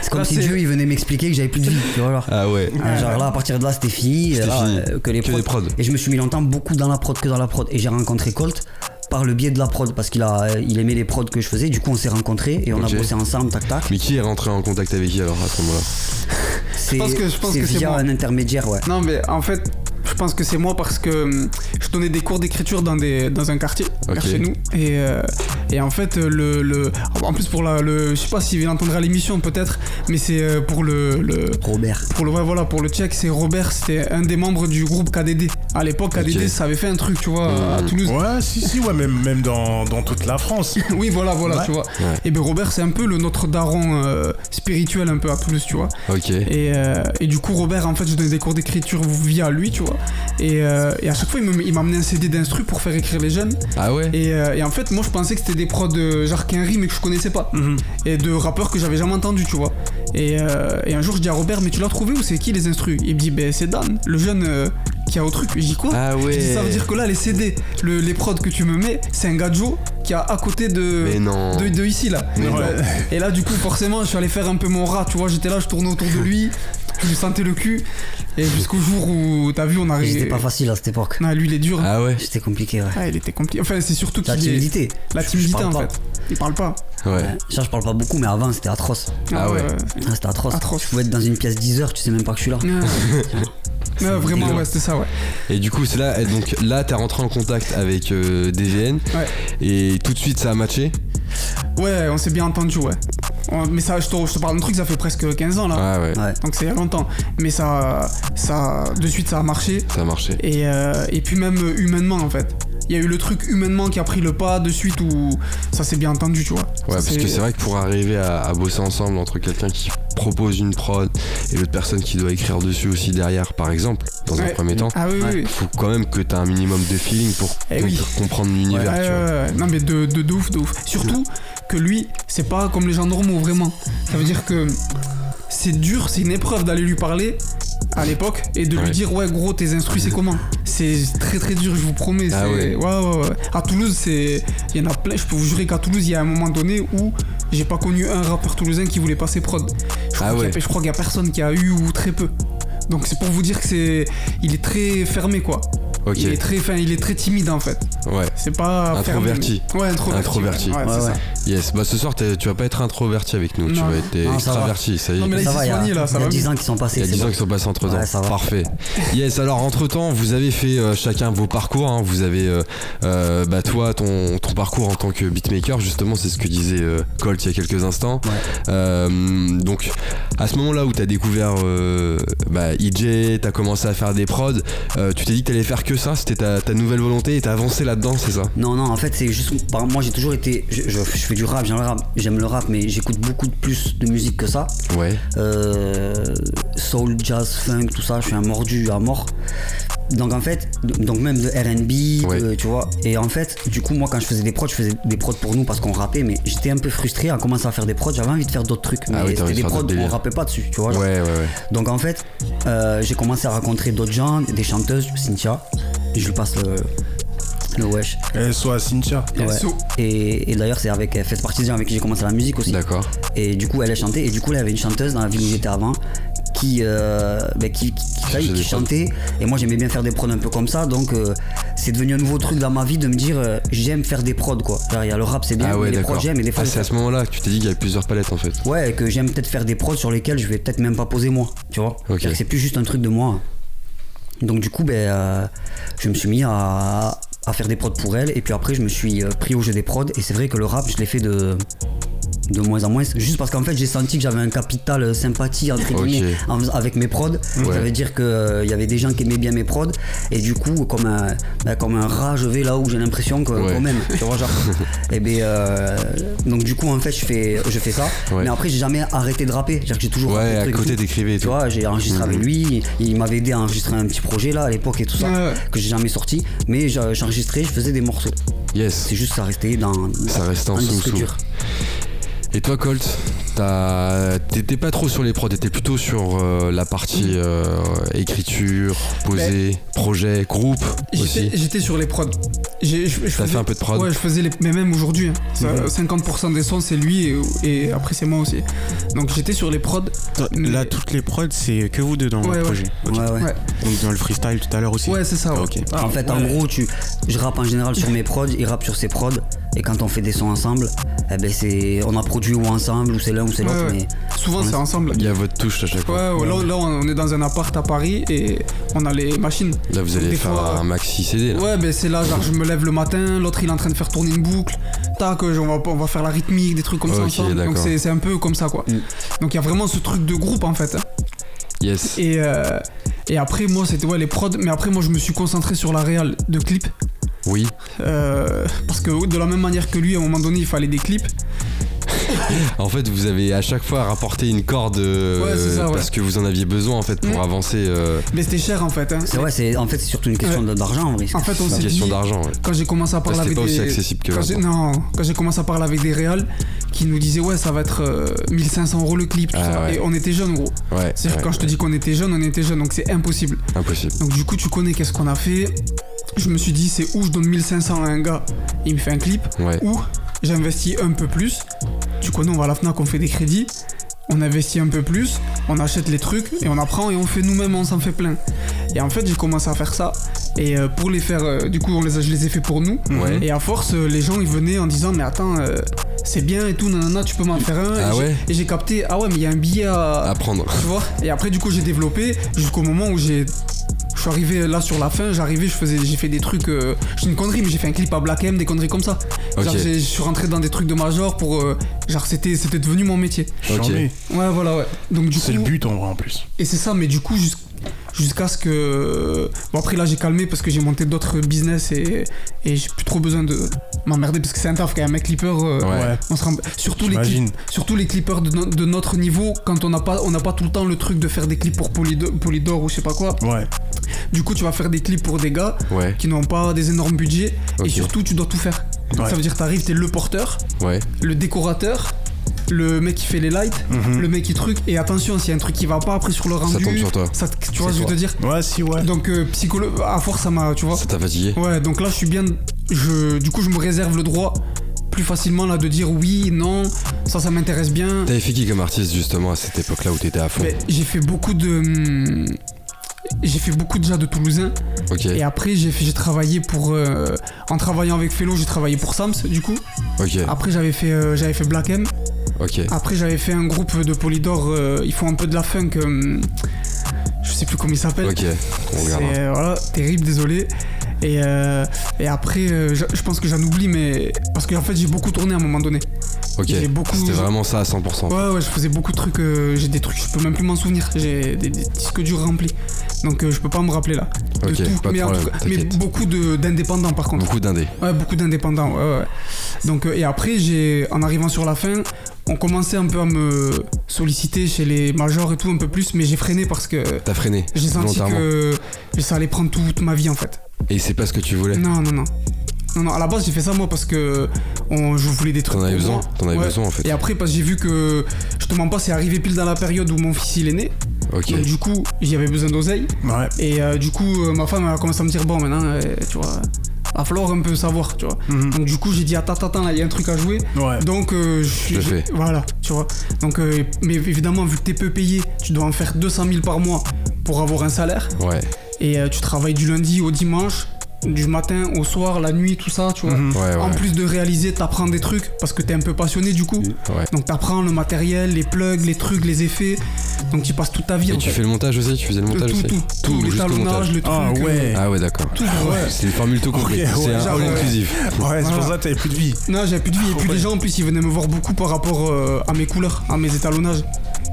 c'est comme Là, si Dieu il venait m'expliquer que j'avais plus de vie, tu vois. Genre. Ah ouais. Ah, Genre là, à partir de là, c'était fini. C'était là, fini. euh, que les prods. Et je me suis mis longtemps beaucoup dans la prod que dans la prod. Et j'ai rencontré Colt par le biais de la prod parce qu'il a, il aimait les prods que je faisais. Du coup, on s'est rencontrés et on a bossé ensemble, tac tac. Mais qui est rentré en contact avec qui alors à ce moment-là? C'est pense que- je pense que c'est via moi. un intermédiaire, ouais. Non, mais en fait, pense que c'est moi parce que hum, je donnais des cours d'écriture dans, des, dans un quartier, vers Ok. chez nous. Et, euh, et en fait, le, le. En plus, pour la. Le, je sais pas s'il entendra l'émission peut-être, mais c'est euh, pour le. le Robert. pour le, ouais, voilà, pour le check, c'est Robert, c'était un des membres du groupe KDD. À l'époque, KDD, Ok. ça avait fait un truc, tu vois, à Mhm. Toulouse. Ouais, si, si, ouais, même, même dans, dans toute la France. Oui, voilà, voilà, Ouais. tu vois. Ouais. Et ben Robert, c'est un peu le notre daron euh, spirituel un peu à Toulouse, tu vois. Ok. Et, euh, et du coup, Robert, en fait, je donnais des cours d'écriture via lui, tu vois. Et, euh, et à chaque fois, il m'a amené un CD d'instru pour faire écrire les jeunes. Ah ouais Et, euh, et en fait, moi, je pensais que c'était des prods de genre Quinry, mais que je connaissais pas. Mhm. Et de rappeurs que j'avais jamais entendu, tu vois. Et, euh, et un jour, je dis à Robert, mais tu l'as trouvé ou c'est qui les instrus? Il me dit, ben c'est Dan, le jeune euh, qui a au truc. Je dis quoi Ah ouais. dis, ça veut dire que là, les CD, le- les prods que tu me mets, c'est un gadjo qui a à côté de. Mais non. De, de ici là. Mais non. Et là du coup forcément je suis allé faire un peu mon rat, tu vois, j'étais là, je tournais autour de lui, je lui sentais le cul. Et jusqu'au jour où t'as vu on C'était arrive. pas facile à cette époque. Non, lui il est dur. Ah ouais C'était compliqué, ouais. Ah, il était compliqué. Enfin c'est surtout La qu'il est... timidité. La Je- je timidité en pas. fait. Il parle pas. Ouais. Ça, je parle pas beaucoup, mais avant, c'était atroce. Ah ouais. Ah, c'était atroce. Atroce. Tu pouvais être dans une pièce 10 heures, tu sais même pas que je suis là. Ouais. Ouais, vraiment ouais c'était ça ouais. Et du coup, c'est là, donc là, t'es rentré en contact avec euh, DGN Ouais. et tout de suite, ça a matché. Ouais on s'est bien entendu ouais. On- Mais ça je te, je te parle d'un truc ça fait presque 15 ans là. Ah ouais. Ouais. Donc c'est il y a longtemps. Mais ça, ça, de suite ça a marché. Ça a marché. Et, euh, et puis même euh, humainement en fait. Il y a eu le truc humainement qui a pris le pas de suite où ça s'est bien entendu, tu vois. Ouais, Ça, parce que c'est vrai que pour arriver à, à bosser ensemble entre quelqu'un qui propose une prod et l'autre personne qui doit écrire dessus aussi derrière, par exemple, dans un premier temps, Ah oui, oui, oui. faut quand même que t'aies un minimum de feeling pour, Eh oui. comprendre l'univers, Ouais, tu. Non mais de, de, de ouf, de ouf. Surtout que lui, c'est pas comme les gens normaux vraiment. Ça veut dire que c'est dur, c'est une épreuve d'aller lui parler à l'époque et de Ouais. lui dire ouais gros tes instruits c'est comment? C'est très très dur je vous promets. Ah ouais. ouais. À Toulouse c'est il y en a plein. Je peux vous jurer qu'à Toulouse il y a un moment donné où j'ai pas connu un rappeur toulousain qui voulait passer prod. Je crois Ah qu'il y a- ouais. je crois qu'il y a personne qui a eu ou très peu. Donc c'est pour vous dire que c'est il est très fermé quoi. Il est très il est très timide en fait. ouais. C'est pas Introverti. fermé, mais- Ouais, introverti. Introverti. Ouais, ouais, Ouais. Yes, bah ce soir tu vas pas être introverti avec nous, tu vas être Non, extraverti, ça y est. Non, mais là, ça il va, y a, là, ça il y a va 10 mieux. ans qui sont passés. Il y a c'est 10 ans qui sont passés entre temps. Ouais, ça va. Parfait. Yes, alors entre temps, vous avez fait euh, chacun vos parcours. hein. Vous avez, euh, euh, bah toi, ton, ton parcours en tant que beatmaker, justement, c'est ce que disait euh, Colt il y a quelques instants. Ouais. Euh, donc, à ce moment-là où t'as découvert euh, bah, EJ, t'as commencé à faire des prods, euh, tu t'es dit que t'allais faire que ça C'était ta, ta nouvelle volonté et t'as avancé là-dedans, c'est ça? Non, non, en fait, c'est juste. par exemple, moi, j'ai toujours été. Je, je- je fais du rap, j'aime le rap, j'aime le rap, mais j'écoute beaucoup de plus de musique que ça. Ouais. Euh, soul, jazz, funk, tout ça, je suis un mordu à mort. Donc en fait, donc même de R&B, Ouais. de- tu vois. Et en fait, du coup, moi quand je faisais des prods, je faisais des prods pour nous parce qu'on rappait, mais j'étais un peu frustré à commencer à faire des prods. J'avais envie de faire d'autres trucs, mais Ah oui, envie c'était de des prods où on rappait pas dessus, tu vois. Ouais, genre. ouais, ouais. Donc en fait, euh, j'ai commencé à rencontrer d'autres gens, des chanteuses, Cynthia. Je lui passe le, le wesh. Eh, soit Cynthia. Ouais. Et, et d'ailleurs, c'est avec elle fait partie des gens avec qui j'ai commencé la musique aussi. D'accord. Et du coup, elle a chanté. Et du coup, là, il y avait une chanteuse dans la ville où j'étais avant qui, euh, ben, qui, qui, chantait. Et moi, j'aimais bien faire des prods un peu comme ça. Donc, euh, c'est devenu un nouveau truc dans ma vie de me dire, euh, j'aime faire des prods, quoi. Genre, il y a le rap, c'est bien, Ah ouais, mais les d'accord. prods, j'aime. Et des fois, Ah, c'est à ce moment-là que tu t'es dit qu'il y avait plusieurs palettes en fait. Ouais, et que j'aime peut-être faire des prods sur lesquels je vais peut-être même pas poser moi, tu vois. Ok. C'est-à-dire que C'est plus juste un truc de moi. Donc du coup, ben, je me suis mis à, à faire des prods pour elle, et puis après, je me suis pris au jeu des prods, et c'est vrai que le rap, je l'ai fait de de moins en moins, juste parce qu'en fait j'ai senti que j'avais un capital euh, sympathie entre guillemets avec mes prods. Ça veut dire qu'il y avait des gens qui aimaient bien mes prods et du coup comme un, ben, comme un rat je vais là où j'ai l'impression que Ouais. quand même, tu vois genre. et ben euh, donc du coup en fait je fais je fais ça, Ouais. mais après j'ai jamais arrêté de rapper, c'est-à-dire que j'ai toujours Ouais, des à côté Tu vois, j'ai enregistré avec lui, il m'avait aidé à enregistrer un petit projet là à l'époque et tout ça, que j'ai jamais sorti, mais j'ai- j'enregistrais, je faisais des morceaux. Yes. C'est juste ça restait dans Ça restait en dur. Et toi, Colt, t'as- t'étais pas trop sur les prods, t'étais plutôt sur euh, la partie euh, écriture, posée, projet, groupe J'étais aussi. j'étais sur les prods. J'ai- je- je T'as faisais- fait un peu de prod Ouais, je faisais les. Mais même aujourd'hui, hein. Ça, Mhm. 50% des sons, c'est lui et, et après, c'est moi aussi. Donc j'étais sur les prods. Mais- Là, toutes les prods, c'est que vous deux dans Ouais, votre ouais. projet. Ouais, ouais. Ouais, Donc dans le freestyle tout à l'heure aussi. ouais c'est ça. ouais. Ok. en fait, en gros, tu, je rappe en général sur mes prods, il rappe sur ses prods, et quand on fait des sons ensemble, eh ben c'est, on a produit ou ensemble, ou c'est l'un ou c'est l'autre, ouais. mais Souvent, c'est ensemble. Il y a votre touche à chaque Ouais, fois. ouais, là, là, on est dans un appart à Paris et on a les machines. Là, vous allez Des faire fois- un maxi CD. Là. Ouais, ben c'est là, genre je me lève le matin, l'autre il est en train de faire tourner une boucle, tac, on va, on va faire la rythmique, des trucs comme ça Ok, ensemble. Donc d'accord. c'est c'est un peu comme ça quoi. Mm. Donc il y a vraiment ce truc de groupe en fait. Yes. Et, euh, et après, moi c'était ouais, les prods, mais après, moi je me suis concentré sur la réal de clips. Oui. euh, parce que de la même manière que lui, à un moment donné, il fallait des clips. En fait, vous avez à chaque fois rapporté une corde euh, Ouais, c'est ça, ouais. parce que vous en aviez besoin en fait pour Mm. avancer. euh, Mais c'était cher en fait. hein. c'est vrai, c'est, en fait, c'est surtout une question d'argent en vrai. En fait, on s'est une question d'argent. Ouais. quand j'ai commencé à parler avec pas des... aussi accessible que quand. Non, quand j'ai commencé à parler avec des réals qui nous disaient ouais ça va être euh, 1500 euros le clip, tout Ah, ça. ouais. Et on était jeunes gros. Ouais. C'est-à-dire ouais, quand je te dis qu'on était jeunes, on était jeunes, donc c'est impossible. Impossible. Donc du coup tu connais qu'est-ce qu'on a fait. Je me suis dit c'est où je donne 1500 à un gars, il me fait un clip, Ouais. ou j'investis un peu plus. Tu connais, on va à la FNAC, on fait des crédits. On investit un peu plus, on achète les trucs et on apprend et on fait nous-mêmes, on s'en fait plein. Et en fait, j'ai commencé à faire ça. Et euh, pour les faire, euh, du coup, on les a- je les ai fait pour nous. Ouais. Et à force, euh, les gens ils venaient en disant mais attends, euh, c'est bien et tout, nanana, tu peux m'en faire un. Ah et j'ai- ouais Et j'ai capté ah ouais mais il y a un billet à, À prendre. tu vois. Et après du coup j'ai développé jusqu'au moment où j'ai je suis arrivé là sur la fin, j'arrivais, je faisais, j'ai fait des trucs, euh, j'ai une connerie, mais j'ai fait un clip à Black M, des conneries comme ça. Genre je suis rentré dans des trucs de major pour, euh, genre c'était, c'était devenu mon métier. Ouais voilà ouais. Donc du coup, C'est le but en vrai en plus. et c'est ça, mais du coup, jus- jusqu'à ce que. Bon, après là, j'ai calmé parce que j'ai monté d'autres business et, et j'ai plus trop besoin de m'emmerder parce que c'est un taf quand même, un clipper. euh, Ouais. On se rend... surtout, les surtout les clippers de, no- de notre niveau, quand on n'a pas, on n'a pas tout le temps le truc de faire des clips pour Polydor, Polydor ou je sais pas quoi. Ouais. Du coup, tu vas faire des clips pour des gars Ouais. qui n'ont pas des énormes budgets et surtout, tu dois tout faire. Ouais. Ça veut dire, t'arrives, t'es le porteur, Ouais. le décorateur. Le mec qui fait les lights, Mhm. le mec qui truc, et attention, s'il y a un truc qui va pas après sur le rendu, tombe sur toi. ça- tu vois, C'est je veux te dire. Ouais, si, ouais. Donc, euh, psycholo- à force, ça m'a, tu vois. Ça t'a fatigué Ouais, donc là, je suis bien. Je, du coup, je me réserve le droit plus facilement là de dire oui, non, ça, ça m'intéresse bien. T'avais fait qui comme artiste justement à cette époque-là où t'étais à fond Mais j'ai fait beaucoup de. hum, J'ai fait beaucoup déjà de Toulousains. Ok. Et après, j'ai fait- j'ai travaillé pour. euh, en travaillant avec Fellow, j'ai travaillé pour Sams, du coup. Ok. Après, j'avais fait, euh, j'avais fait Black M. Après, j'avais fait un groupe de Polydor. euh, ils font un peu de la funk. hum, je sais plus comment il s'appelle. Ok. On euh, voilà, terrible, désolé. Et, euh, et après, euh, je, je pense que j'en oublie, mais parce qu'en fait, j'ai beaucoup tourné à un moment donné. Ok. j'ai beaucoup- C'était vraiment ça à 100%. Ouais, ouais, je faisais beaucoup de trucs. euh, j'ai des trucs, je peux même plus m'en souvenir. J'ai des, des disques durs remplis. Donc, euh, je peux pas me rappeler là. De Ok, tout. pas de mais, problème, tout cas- mais beaucoup d'indépendants par contre. Beaucoup d'indés. Ouais, beaucoup d'indépendants, ouais, ouais. Donc, euh, et après, j'ai, en arrivant sur la fin, on commençait un peu à me solliciter chez les majors et tout un peu plus, mais j'ai freiné parce que T'as freiné j'ai senti que ça allait prendre toute ma vie en fait. Et c'est pas ce que tu voulais Non, non, non. Non, non, à la base, j'ai fait ça moi parce que on, je voulais des trucs. T'en avais pour besoin. T'en avais Ouais. besoin en fait. Et après, parce que j'ai vu que, je te mens pas, c'est arrivé pile dans la période où mon fils il est né. Ok. Donc, du coup, j'y avais besoin d'oseille. Ouais. Et euh, du coup, euh, ma femme elle a commencé à me dire bon, maintenant, euh, tu vois, va falloir un peu savoir, tu vois. Donc du coup, j'ai dit attends, attends, attends, là, il y a un truc à jouer. Ouais. Donc euh, je suis. Voilà, tu vois. Donc, euh, mais évidemment, vu que t'es peu payé, tu dois en faire 200 000 par mois pour avoir un salaire. Ouais, Et euh, tu travailles du lundi au dimanche, du matin au soir, la nuit, tout ça, tu vois. Mhm. ouais, ouais. En plus de réaliser, t'apprends des trucs parce que t'es un peu passionné du coup. Ouais. Donc t'apprends le matériel, les plugs, les trucs, les effets. Donc tu passes toute ta vie. Et en tu fait. fais le montage aussi Tu faisais le tout, montage tout, aussi tout, tout, montage. le truc. Ah euh, ouais. Ah ouais, d'accord. tout, ouais. C'est une formule tout compris. Ok, c'est ouais, un all euh, inclusive. Ouais, c'est pour ça que t'avais plus de vie. Non, j'avais plus de vie. Et puis Ouais. les gens en plus ils venaient me voir beaucoup par rapport euh, à mes couleurs, à mes étalonnages.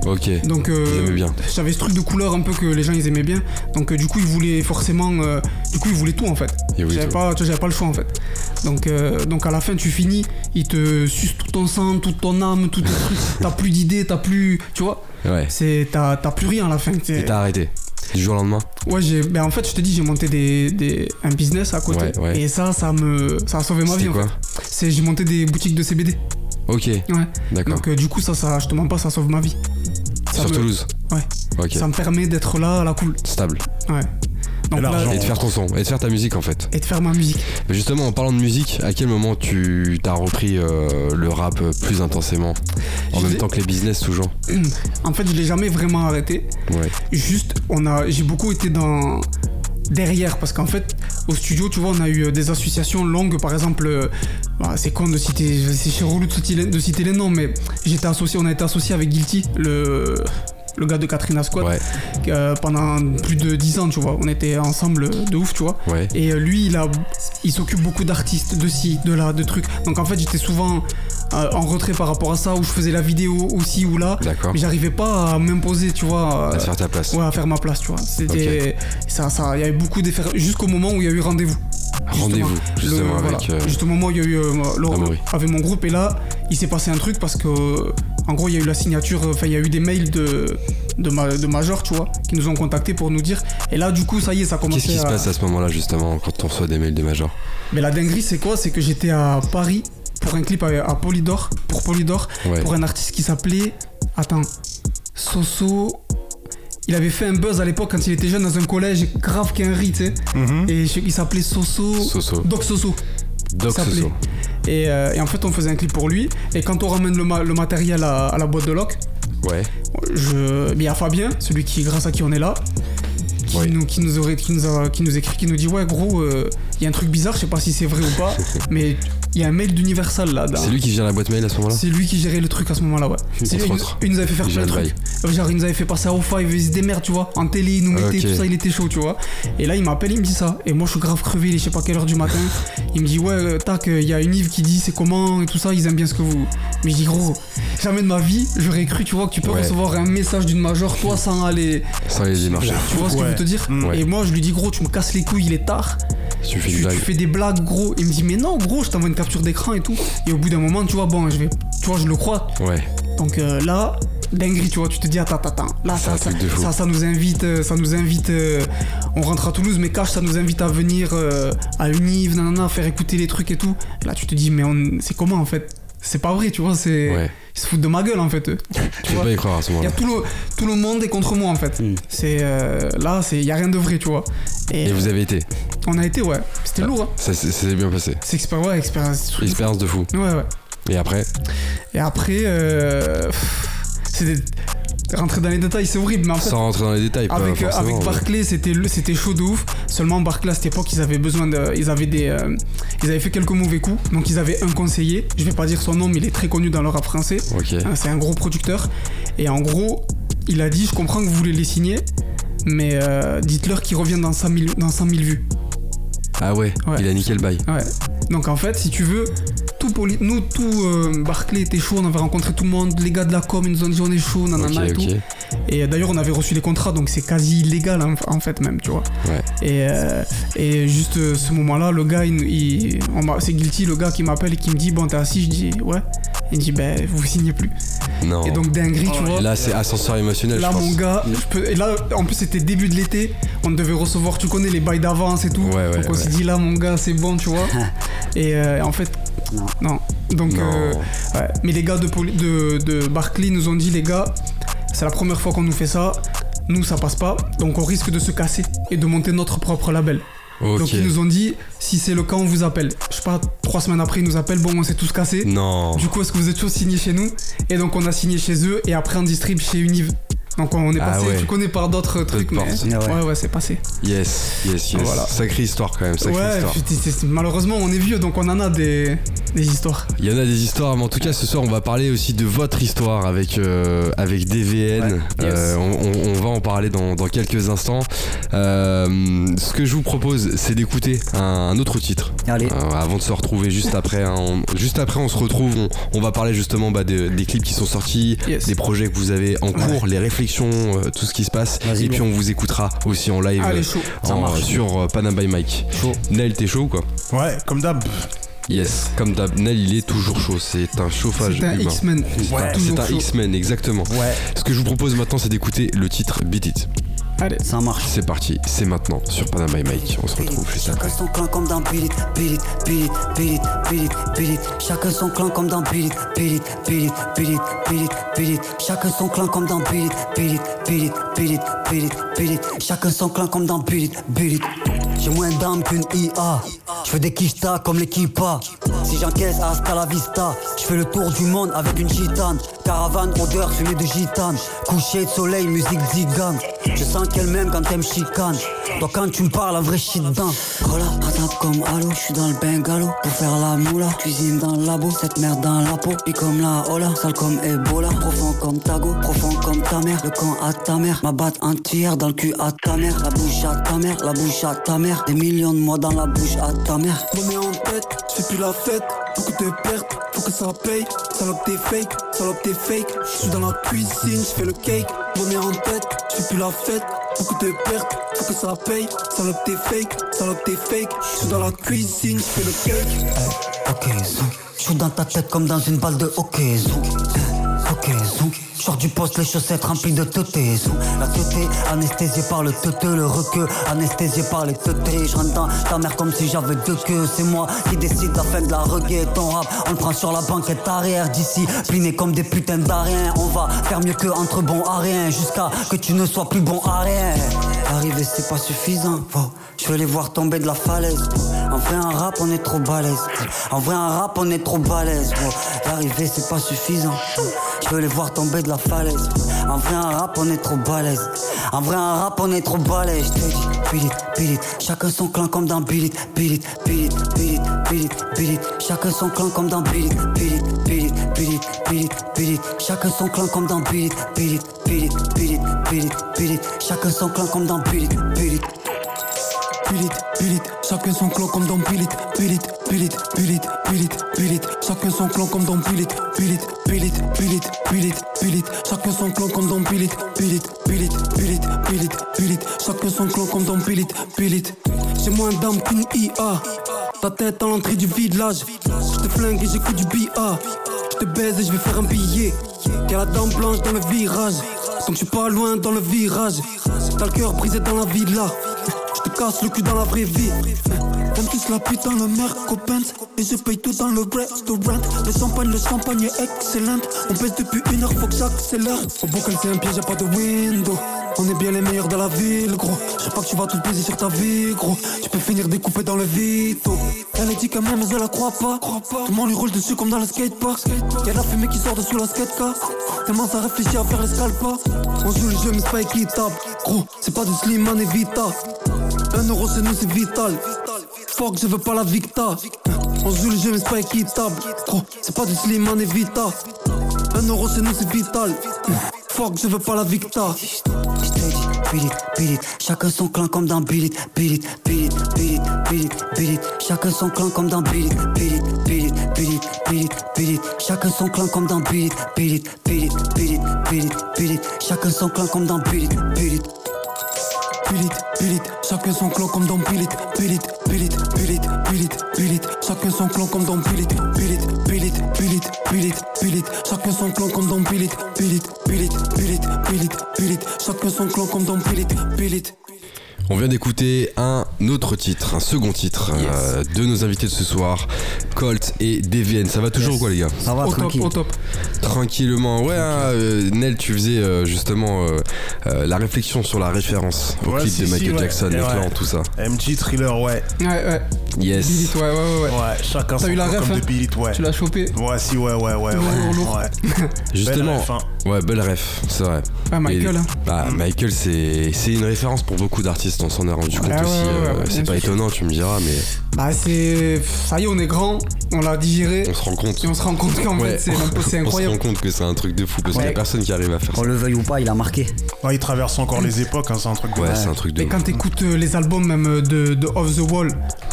Ok. Donc euh, bien. j'avais ce truc de couleur un peu que les gens ils aimaient bien. Donc euh, du coup ils voulaient forcément, euh, du coup ils voulaient tout en fait. J'avais pas, j'avais pas le choix en fait. Donc euh, donc à la fin tu finis, ils te sucent tout ton sang, toute ton âme, tout tes trucs. T'as plus d'idées, t'as plus, tu vois. Ouais. C'est t'as t'as plus rien à la fin. T'es- Et t'as arrêté du jour au lendemain Ouais, j'ai, ben en fait je te dis j'ai monté des, des- un business à côté. Ouais, ouais. Et ça ça me ça a sauvé ma vie. En quoi fait. C'est j'ai monté des boutiques de CBD. Ok, Ouais. d'accord. Donc euh, du coup ça ça je te mens pas ça sauve ma vie. Ça Sur me- Toulouse Ouais. Ok, Ça me permet d'être là à la cool. stable. Ouais. Donc Et là, l'argent. Et de faire ton son, et de faire ta musique en fait. et de faire ma musique. Mais justement, en parlant de musique, à quel moment tu t'as repris euh, le rap plus intensément En Je même temps que les business toujours? En fait, je l'ai jamais vraiment arrêté. Ouais. Juste, on a, j'ai beaucoup été dans derrière parce qu'en fait, au studio, tu vois, on a eu euh, des associations longues, par exemple. euh, bah, c'est con de citer, c'est relou de citer, de citer les noms, mais j'étais associé, on a été associé avec Guilty, le le gars de Katrina Squad, Ouais, euh, pendant plus de 10 ans, tu vois. On était ensemble de ouf, tu vois. ouais. Et euh, lui, il, a, il s'occupe beaucoup d'artistes, de ci, de là, de trucs. Donc en fait, j'étais souvent euh, en retrait par rapport à ça, où je faisais la vidéo aussi ou là. D'accord. Mais j'arrivais pas à m'imposer, tu vois. À faire ta place. Ouais, à faire ma place, tu vois. C'était. Ça, ça, il y avait beaucoup d'effets. Jusqu'au moment où il y a eu rendez-vous. Rendez-vous, justement, Le- avec. voilà. euh, Juste au moment où il y a eu. euh, avec mon groupe, et là, il s'est passé un truc parce que. En gros, il y a eu la signature. euh, Enfin, il y a eu des mails de. De, ma, de Major, tu vois, qui nous ont contactés pour nous dire. Et là, du coup, ça y est, ça a commencé Qu'est-ce qui se passe à ce moment-là justement quand on reçoit des mails de Major? Mais la dinguerie, c'est quoi? C'est que j'étais à Paris pour un clip à, à Polydor, pour Polydor, Ouais. pour un artiste qui s'appelait. Attends. Soso. Il avait fait un buzz à l'époque quand il était jeune dans un collège grave qu'Henri, tu sais. Mhm. Et il s'appelait Soso. Soso. Doc Soso. Doc. Soso. Et, euh, et en fait, on faisait un clip pour lui. Et quand on ramène le, ma- le matériel à, à la boîte de loc, Ouais. je, il y a Fabien, celui qui, grâce à qui on est là, qui, Ouais. nous, qui, nous aurait, qui, nous a- qui nous écrit, qui nous dit Ouais, gros, euh, il y a un truc bizarre, je sais pas si c'est vrai ou pas, mais il y a un mail d'Universal là. C'est lui qui gère la boîte mail à ce moment-là C'est lui qui gérait le truc à ce moment-là, ouais. C'est lui, il, nous avait fait faire plein de trucs. Genre, il nous avait fait passer à O5, il se démerde, tu vois. En télé, il nous mettait, tout ça, il était chaud, tu vois. Et là, il m'appelle, il me dit ça. Et moi, je suis grave crevé, il est je sais pas quelle heure du matin. Il me dit, ouais, euh, tac, il y a une Yves qui dit c'est comment et tout ça, ils aiment bien ce que vous. Mais je dis, gros, jamais de ma vie, j'aurais cru, tu vois, que tu peux Ouais. recevoir un message d'une major, toi, sans aller. Sans les démarcher. Tu vois ce que je veux te dire Mm. Ouais. Et moi, je lui dis, gros, tu me casses les couilles, il est tard. Tu fais Tu, une fais des blagues, gros. Il me dit, mais non, gros, je t'envoie une capture d'écran et tout. Et au bout d'un moment, tu vois, bon, je vais. Tu vois, je le crois. Ouais. Donc euh, là, dinguerie, tu vois, tu te dis, attends, attends, attends. Là, ça, ça, ça, ça nous invite, euh, ça nous invite. euh, on rentre à Toulouse, mais Cash, ça nous invite à venir euh, à Univ, nanana, faire écouter les trucs et tout. Là, tu te dis, mais c'est comment en fait? C'est pas vrai, tu vois, c'est. Ouais. Ils se foutent de ma gueule en fait, eux. Tu Tu peux pas y croire à ce moment-là. tout le, tout le monde est contre moi en fait. Mm. C'est euh, là, c'est y a rien de vrai, tu vois. Et, Et vous avez été. on a été ouais, c'était lourd. Hein. Ça s'est bien passé. C'est ouais, expérience. fou. Expérience de fou. Ouais ouais. Et après? Et après, euh, c'est des- rentrer dans les détails, c'est horrible, mais en fait. Sans rentrer dans les détails, pas Avec, euh, forcément. avec Barclay, c'était le- c'était chaud de ouf. Seulement Barclay à cette époque, ils avaient besoin de, ils avaient des, euh, ils avaient fait quelques mauvais coups. Donc ils avaient un conseiller. Je vais pas dire son nom, mais il est très connu dans le rap français. Ok. Hein, C'est un gros producteur. Et en gros, il a dit, je comprends que vous voulez les signer, mais euh, dites-leur qu'ils reviennent dans 100 000, dans 100 000 vues. Ah ouais, Ouais. il a niqué le bail. Ouais. Donc en fait, si tu veux, tout poli- nous, tout euh, Barclay était chaud, on avait rencontré tout le monde, les gars de la com, ils nous ont dit on est chaud, nanana et tout. Et euh, d'ailleurs, on avait reçu les contrats, donc c'est quasi illégal en, en fait même, tu vois. Ouais. Et, euh, et juste euh, ce moment-là, le gars, il, il- on m'a- c'est Guilty, le gars qui m'appelle et qui me dit bon t'es assis, je dis ouais. Il me dit ben vous signez plus. Non. Et donc dinguerie, tu vois. Et là, c'est ascenseur émotionnel, Là, je pense. mon gars, je peux... et là, en plus, c'était début de l'été. On devait recevoir, tu connais, les bails d'avance et tout. Ouais, ouais, Donc, on ouais. s'est dit, là, mon gars, c'est bon, tu vois. et euh, en fait, Non. non. Donc, Non. euh, ouais. Mais les gars de, de, de Barclay nous ont dit, les gars, c'est la première fois qu'on nous fait ça. Nous, ça passe pas. Donc, on risque de se casser et de monter notre propre label. Donc ils nous ont dit, si c'est le cas, on vous appelle. Je sais pas, trois semaines après, ils nous appellent, bon, on s'est tous cassés. Non. Du coup, est-ce que vous êtes toujours signé chez nous? Et donc on a signé chez eux et après on distribue chez Univ. Donc on est Ah passé, ouais. tu connais par d'autres trucs, mais. Ah ouais. ouais, ouais, c'est passé. Yes, yes, yes. Voilà. Sacrée histoire quand même, sacrée ouais, histoire. malheureusement on est vieux, donc on en a des, des histoires. Il y en a des histoires, mais en tout cas ce soir on va parler aussi de votre histoire avec, euh, avec DVN. Euh, on, on- on va en parler dans, dans quelques instants. Euh, ce que je vous propose c'est d'écouter un, un autre titre. Allez. Euh, avant de se retrouver juste après, hein. On- juste après on se retrouve, on, on va parler justement bah, de- des clips qui sont sortis, Yes. des projets que vous avez en cours, les réflexions, euh, tout ce qui se passe, et puis on vous écoutera aussi en live Allez, euh, chaud. en- sur euh, Panam by Mike. Chaud. Nel, t'es chaud ou quoi? Ouais, comme d'hab. Yes, comme d'hab, Nel il est toujours chaud, c'est un chauffage C'est un humain. X-Men. Ouais, C'est un. X-Men, exactement. Ouais. Ce que je vous propose maintenant, c'est d'écouter le titre Beat It. Allez. Ça marche. C'est parti, c'est maintenant sur Panama by Mike. On se retrouve juste après. Chacun son clan comme dans Billy, Billy, Billy, Billy, Billy, Billy. Chacun son clan comme dans Billy, Billy, Billy, Billy, Billy, Billy. Chacun son clan comme dans Billy, Billy, Billy, Billy, Billy, Billy. Chacun son clan comme dans Billy, Billy. J'ai moins d'âme qu'une IA. Je fais des quichetas comme l'équipe A. Si j'encaisse hasta la vista, je fais le tour du monde avec une gitane. Caravane, odeur, fumée de gitane. Coucher de soleil, musique zigane. Je sens qu'elle m'aime quand me chicane. Donc quand tu me parles, un vrai shit dedans. Cola, patate comme halo, je suis dans le bungalow. Pour faire la moula, cuisine dans le labo. Cette merde dans la peau, et comme la hola. Sale comme Ebola, profond comme Tago. Profond comme ta mère, le camp à ta mère. Ma batte entière dans le cul à ta mère. La bouche à ta mère, la bouche à ta mère. Des millions de mois dans la bouche à ta mère. Remets en tête, je plus la fête. Beaucoup de pertes, faut que ça paye. Salope t'es fake, salope t'es fake. Je suis dans la cuisine, je fais le cake. Remets en tête, je plus la fête. Beaucoup de pertes, faut que ça paye. Salope t'es fake, salope t'es fake. Je suis dans la cuisine, je fais le cake. Ok, zoom. Je suis dans ta tête comme dans une balle de hockey, zoom. Ok, zoom. Sors du poste, les chaussettes remplies de teutés. La teuté, anesthésiée par le teuteux, le requeux, anesthésié par les teutés. Je rentre ta mère comme si j'avais deux queues. C'est moi qui décide la fin de la reggae. Ton rap, on le prend sur la banquette arrière d'ici. Pliné comme des putains d'ariens. On va faire mieux que entre bons à rien. Jusqu'à que tu ne sois plus bon à rien. Arriver, c'est pas suffisant. Je veux les voir tomber de la falaise. En vrai, un rap, on est trop balèze. En vrai, un rap, on est trop balèze. L'arrivée, c'est pas suffisant. Je veux les voir tomber de la falaise. En vrai, un rap, on est trop balèze. En vrai, un rap, on est trop balèze. Chacun son clan comme dans Billy, Billy, Billy, Billy, Billy, Billy. Chacun son clan comme dans Billy, Billy, Billy, Billy, Billy, Billy. Chacun son clan comme dans Billy, Billy, Billy, Billy, Billy. Chacun son clan comme dans Billy, Billy. Pilit, pilit, chacun son clan comme dans Pilit, pilit, pilit, pilit, pilit, pilit, chacun son clan comme dans Pilit, pilit, pilit, pilit, pilit, pilit, chacun son clan comme dans Pilit, pilit, pilit, pilit, pilit, pilit, chacun son clan comme dans Pilit, pilit. J'ai moins d'âme qu'une IA, ta tête à l'entrée du village, je te flingue et j'écoute du BA, je te baise et je vais faire un billet, y'a la dent blanche dans le virage, je suis pas loin dans le virage, t'as le cœur brisé dans la villa. Je te casse le cul dans la vraie vie. T'aimes tous la pute dans le Merco Benz Et je paye tout dans le restaurant. Le champagne, le champagne est excellent On pèse depuis une heure, faut que j'accélère. Au bocal c'est un piège, y'a pas de window On est bien les meilleurs de la ville, gros. Je sais pas que tu vas tout baiser sur ta vie, gros. Tu peux finir découpé dans le vito. Elle est dit quand même, mais elle la croit pas. Tout le monde lui roule dessus comme dans le skatepark. Y'a la fumée qui sort de sous la skatecar Tellement ça réfléchit à faire les scalpas On joue le jeu mais c'est pas équitable Gros, c'est pas du slim, on est vita. Un euro c'est nous c'est vital. Fuck je veux pas la victa. On joue le jeu mais c'est pas équitable Gros. C'est pas du slim on est vita. Un euro c'est nous c'est vital. Fuck je veux pas la victa Billy, chacun son clan comme dans Billy, Billy, Billy, Billy, Billy, Billy, chacun son clan comme dans Billy, Billy, Billy, Billy, Billy, Billy, chacun son clan comme dans Billy, Billy, Billy, Billy, Billy, Billy, chacun son clan comme dans Billy, Billy. Pilit, pilit, chacun son clan comme dans Pilit, pilit, pilit, pilit, pilit, pilit, chacun son clan comme dans Pilit, pilit, pilit, pilit, pilit, pilit, chacun son clan comme dans Pilit, pilit, pilit, pilit, pilit, pilit, chacun son clan comme dans Pilit, pilit. On vient d'écouter un autre titre, un second titre euh, de nos invités de ce soir, Colt et DVN. Ça va toujours ou quoi les gars Ça va, Au top, tranquille. au top. Tranquillement. Ouais, hein, euh, Nel, tu faisais euh, justement euh, euh, la réflexion sur la référence au Ouais, clip si, de si, Michael ouais. Jackson, Et les ouais. tout ça. MG Thriller, ouais. Ouais, ouais. Yes. Beat It, ouais, ouais, ouais. chacun T'as son eu la flow ref, comme hein de It, ouais. Tu l'as chopé Ouais, si, ouais, ouais, ouais. Ouais. Justement. Belle ref, hein. Ouais, belle ref, c'est vrai. Ah, Michael, Et- hein. Bah, Michael, c'est c'est une référence pour beaucoup d'artistes, on s'en est rendu compte Ouais, aussi. ouais, ouais, euh, ouais, c'est pas sûr. étonnant, tu me diras, mais Bah, c'est. Ça y est, on est grand, on l'a digéré, on se rend compte. et on se rend compte qu'en Ouais. fait, c'est c'est On se incroyable. rend compte que c'est un truc de fou parce qu'il y a personne qui arrive à faire ça. Qu'on le veuille ou pas, il a marqué. Ouais, il traverse encore les époques, hein, c'est un truc de Ouais, c'est un truc de Et quand t'écoutes euh, les albums même euh, de, de Off the Wall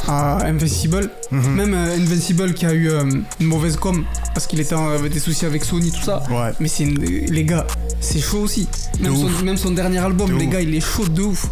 à Invincible, Mhm. même Invincible qui a eu euh, une mauvaise com parce qu'il était avait des soucis avec Sony, tout ça. Ouais. Mais c'est les gars, c'est chaud aussi. Même son, ouf. même son dernier album, De les ouf. gars, il est chaud de ouf.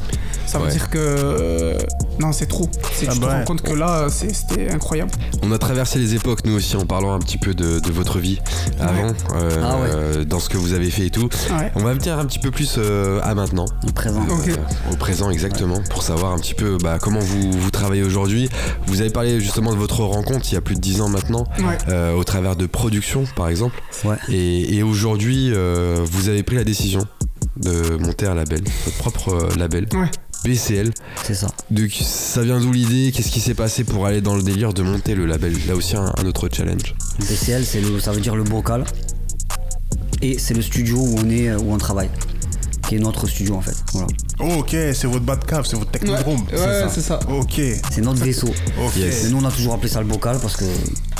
Ça veut Ouais. dire que euh, non, c'est trop. C'est- Ah tu bah te ouais. rends compte que là, c'est- c'était incroyable. On a traversé les époques, nous aussi, en parlant un petit peu de, de votre vie avant, euh, Ah ouais. euh, dans ce que vous avez fait et tout. Ouais. On va venir un petit peu plus euh, à maintenant, Le présent. Euh, au présent exactement, pour savoir un petit peu bah, comment vous, vous travaillez aujourd'hui. Vous avez parlé justement de votre rencontre il y a plus de 10 ans maintenant, Ouais. euh, au travers de production par exemple. Ouais. Et, et aujourd'hui, euh, vous avez pris la décision de monter un label, votre propre label, Ouais. BCL. C'est ça. De, ça vient d'où l'idée? Qu'est-ce qui s'est passé pour aller dans le délire de monter le label? Là aussi un, un autre challenge. BCL, c'est le, ça veut dire le bocal. Et c'est le studio où on est, où on travaille. Qui est notre studio en fait. Voilà. Oh, ok, c'est votre bas de cave, c'est votre Ouais, technodrome. ouais, ça. c'est ça. Ok, C'est notre vaisseau. ok. Yes. Nous on a toujours appelé ça le bocal parce que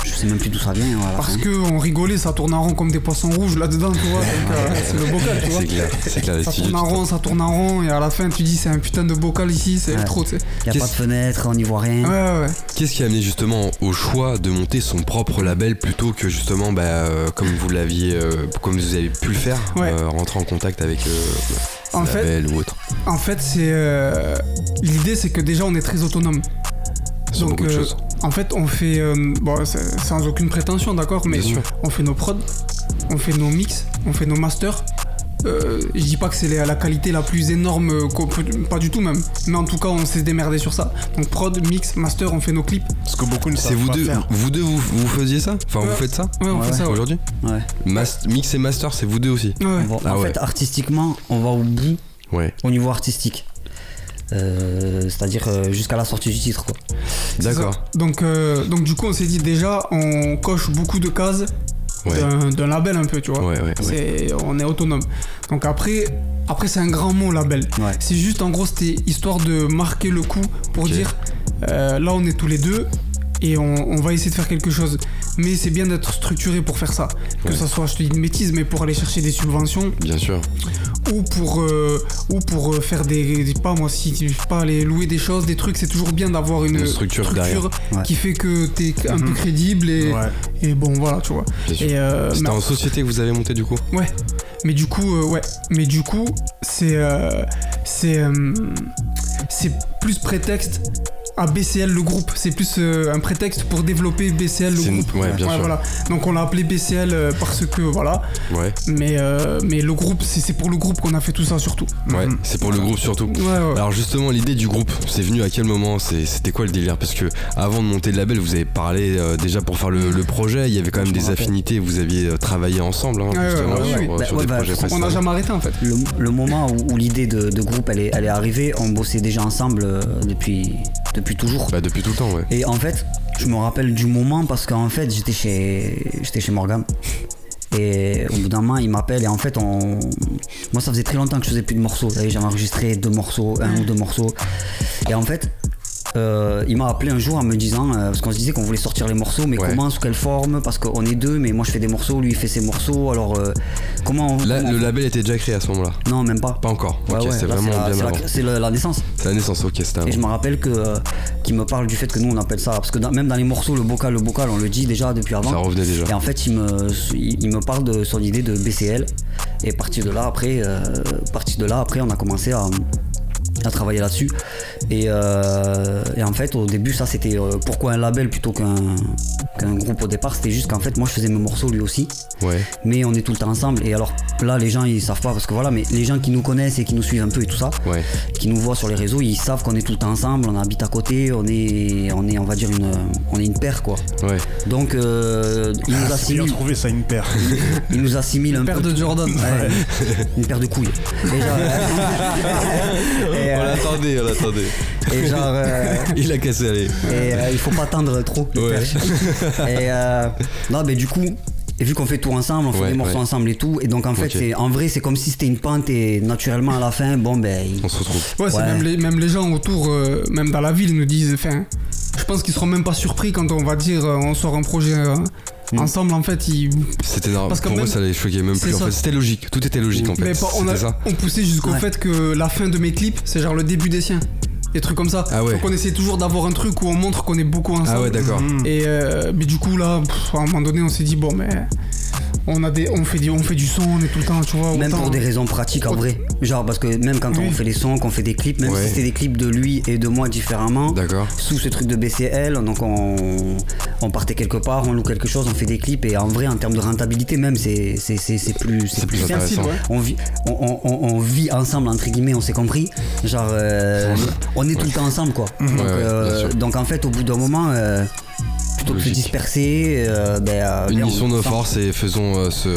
je sais même plus d'où ça vient. hein, à la Parce que on rigolait, ça tourne en rond comme des poissons rouges là-dedans, tu vois. euh, c'est le bocal, tu vois. C'est clair, c'est clair. les Ça tourne en rond, ça tourne en rond, et à la fin tu dis c'est un putain de bocal ici, c'est Ouais. trop, tu sais. Y a pas de fenêtre, on n'y voit rien. Ouais, ouais, ouais. Qu'est-ce qui a amené justement au choix de monter son propre label plutôt que justement, bah, euh, comme vous l'aviez, euh, comme vous avez pu le faire, Ouais. euh, rentrer en contact avec euh, En fait, label ou autre en fait, c'est euh, l'idée, c'est que déjà on est très autonome. Sur Donc, beaucoup de euh, choses. en fait, on fait, euh, bon, sans aucune prétention, d'accord, mais Bien sûr. on fait nos prods, on fait nos mix, on fait nos masters. Euh, je dis pas que c'est la la qualité la plus énorme, euh, qu'on peut- pas du tout même, mais en tout cas on s'est démerdé sur ça. Donc prod, mix, master, on fait nos clips. Ce que beaucoup ne C'est savent vous pas deux, faire. vous deux, vous, vous faisiez ça? Enfin, vous faites ça? Ouais, on Ouais, fait ça. ouais. aujourd'hui? Ouais. Mas- Mix et master, c'est vous deux aussi va- Ah en ouais. fait, artistiquement, on va au bout Ouais, au niveau artistique. Euh, C'est-à-dire euh, jusqu'à la sortie du titre. Quoi. D'accord. Donc, euh, donc du coup, on s'est dit déjà, on coche beaucoup de cases Ouais. d'un- label un peu, tu vois. Ouais, ouais, ouais. C'est, on est autonome. Donc après, après c'est un grand mot label. Ouais. C'est juste en gros, c'était histoire de marquer le coup pour dire, euh, là on est tous les deux et on, on va essayer de faire quelque chose. Mais c'est bien d'être structuré pour faire ça. Que Ouais. ça soit, je te dis une bêtise, mais pour aller chercher des subventions Bien sûr. ou pour euh, ou pour euh, faire des, des- pas moi si tu pas aller louer des choses des trucs c'est toujours bien d'avoir une, Une structure. Ouais. qui fait que t'es un peu crédible et, Ouais. et bon voilà tu vois et euh, C'était mais, en société que vous avez monté du coup ouais mais du coup euh, ouais mais du coup c'est euh, c'est euh, c'est plus prétexte à BCL le groupe. C'est plus euh, un prétexte pour développer BCL le une- groupe. ouais, bien sûr. voilà. Donc on l'a appelé BCL euh, parce que voilà. Ouais, mais euh, mais le groupe c'est c'est pour le groupe qu'on a fait tout ça surtout. Ouais, Mhm. c'est pour le groupe surtout. ouais ouais. Alors justement, l'idée du groupe, c'est venu à quel moment? C'était quoi le délire? Parce que avant de monter le label, vous avez parlé euh, déjà pour faire le, le projet, il y avait quand même Je des affinités, vous aviez euh, travaillé ensemble, hein, justement, sur, euh, Bah, sur bah, on n'a jamais arrêté en fait. Le, le moment où, où l'idée de, de groupe elle est, elle est arrivée, on bossait déjà ensemble euh, depuis, depuis toujours. Bah depuis tout le temps, ouais. Et en fait, je me rappelle du moment parce qu'en fait, j'étais chez, j'étais chez Morgan. Et au bout d'un moment, il m'appelle et en fait, on... moi, ça faisait très longtemps que je faisais plus de morceaux. J'avais enregistré deux morceaux, un ou deux morceaux. Et en fait, euh, il m'a appelé un jour en me disant, euh, parce qu'on se disait qu'on voulait sortir les morceaux, mais Ouais. comment, sous quelle forme Parce qu'on est deux, mais moi je fais des morceaux, lui il fait ses morceaux. Alors, euh, comment on- Là, comment on- le label était déjà créé à ce moment-là? Non, même pas. Pas encore. Ouais, ok, ouais, c'est vraiment la- bien c'est la- avant. C'est la, la naissance. C'est la naissance, ok, c'était Et je me rappelle que euh, qu'il me parle du fait que nous on appelle ça parce que dans- même dans les morceaux le bocal le bocal on le dit déjà depuis avant. Ça revenait déjà. Et en fait il me il il me parle de son idée de BCL et partir de là après partir de là après on a commencé à à travailler là-dessus. Et, euh, et en fait, au début, ça c'était euh, pourquoi un label plutôt qu'un qu'un groupe au départ? C'était juste qu'en fait, moi je faisais mes morceaux, lui aussi. Ouais. Mais on est tout le temps ensemble. Et alors là, les gens ils savent pas parce que voilà, mais les gens qui nous connaissent et qui nous suivent un peu et tout ça, Ouais. qui nous voient sur les réseaux, ils savent qu'on est tout le temps ensemble, on habite à côté, on est, on est, on va dire une, on est une paire quoi. Ouais. Donc euh, ils nous C'est bien assimilent, trouvé ça une paire. ils nous assimilent un Paire peu. de Jordan. Ouais, une paire de couilles. Et et, On euh, l'attendait, on l'attendait. et genre, euh, Il a cassé, allez. et euh, il faut pas tendre trop Ouais. Et euh, non, mais du coup, et vu qu'on fait tout ensemble, on fait des morceaux ouais. ensemble et tout, et donc en fait, c'est en vrai, c'est comme si c'était une pente et naturellement à la fin, bon ben, il- On se retrouve. Ouais, c'est Ouais. même les, même les gens autour, euh, même dans la ville, nous disent. Enfin, je pense qu'ils seront même pas surpris quand on va dire euh, on sort un projet euh, Mm. Ensemble. En fait, ils. C'était normal. Parce que Pour moi, ça les choquait même plus. En fait, c'était logique. Tout était logique en fait. On, a, ça. on poussait jusqu'au Ouais. fait que la fin de mes clips, c'est genre le début des siens. Des trucs comme ça. Ah ouais. Donc on essaie toujours d'avoir un truc où on montre qu'on est beaucoup ensemble. Ah ouais, d'accord. Et euh, mais du coup là, pff, à un moment donné, on s'est dit bon mais on a des, on fait du, on fait du son, on est tout le temps, tu vois. Même pour des raisons pratiques en vrai. Genre parce que même quand Oui. on fait les sons, qu'on fait des clips, même Ouais. si c'était des clips de lui et de moi différemment, D'accord. sous ce truc de BCL, donc on, on partait quelque part, on loue quelque chose, on fait des clips et en vrai en termes de rentabilité même c'est c'est c'est- c'est plus C'est plus intéressant. ouais. on vit, on, on- on- on vit ensemble entre guillemets, on s'est compris. Genre, euh, on est tout le temps ensemble quoi. Donc, Ouais, ouais, euh, donc en fait, au bout d'un moment, euh, plutôt que de se disperser, euh, ben, euh, on- Unissons nos forces et faisons euh, ce,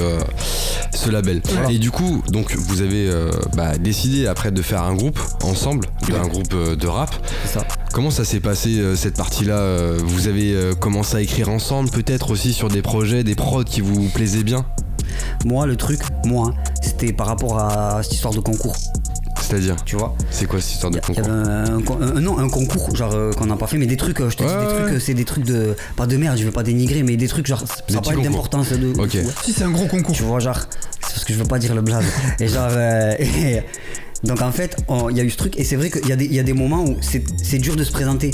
ce label. Voilà. Et du coup, donc vous avez bah, décidé après de faire un groupe ensemble, un groupe de rap. Ça. Comment ça s'est passé cette partie-là Vous avez commencé à écrire ensemble, peut-être aussi sur des projets, des prods qui vous plaisaient bien? Moi, le truc, moi, c'était par rapport à cette histoire de concours, C'est-à-dire, tu vois. c'est quoi cette histoire de Il y avait concours un, un- non, un concours, genre euh, qu'on n'a pas fait, mais des trucs, euh, je te Ouais, dis, des ouais, trucs, euh, c'est des trucs de. Pas de merde, je veux pas dénigrer, mais des trucs, genre, ça Des n'a pas d'importance de. Ok. Ouais. Si c'est un gros concours. Tu vois, genre, c'est parce que je veux pas dire le blaze. et genre, euh, et- donc en fait, il y a eu ce truc, et c'est vrai qu'il y, a des- il y a des moments où c'est c'est dur de se présenter.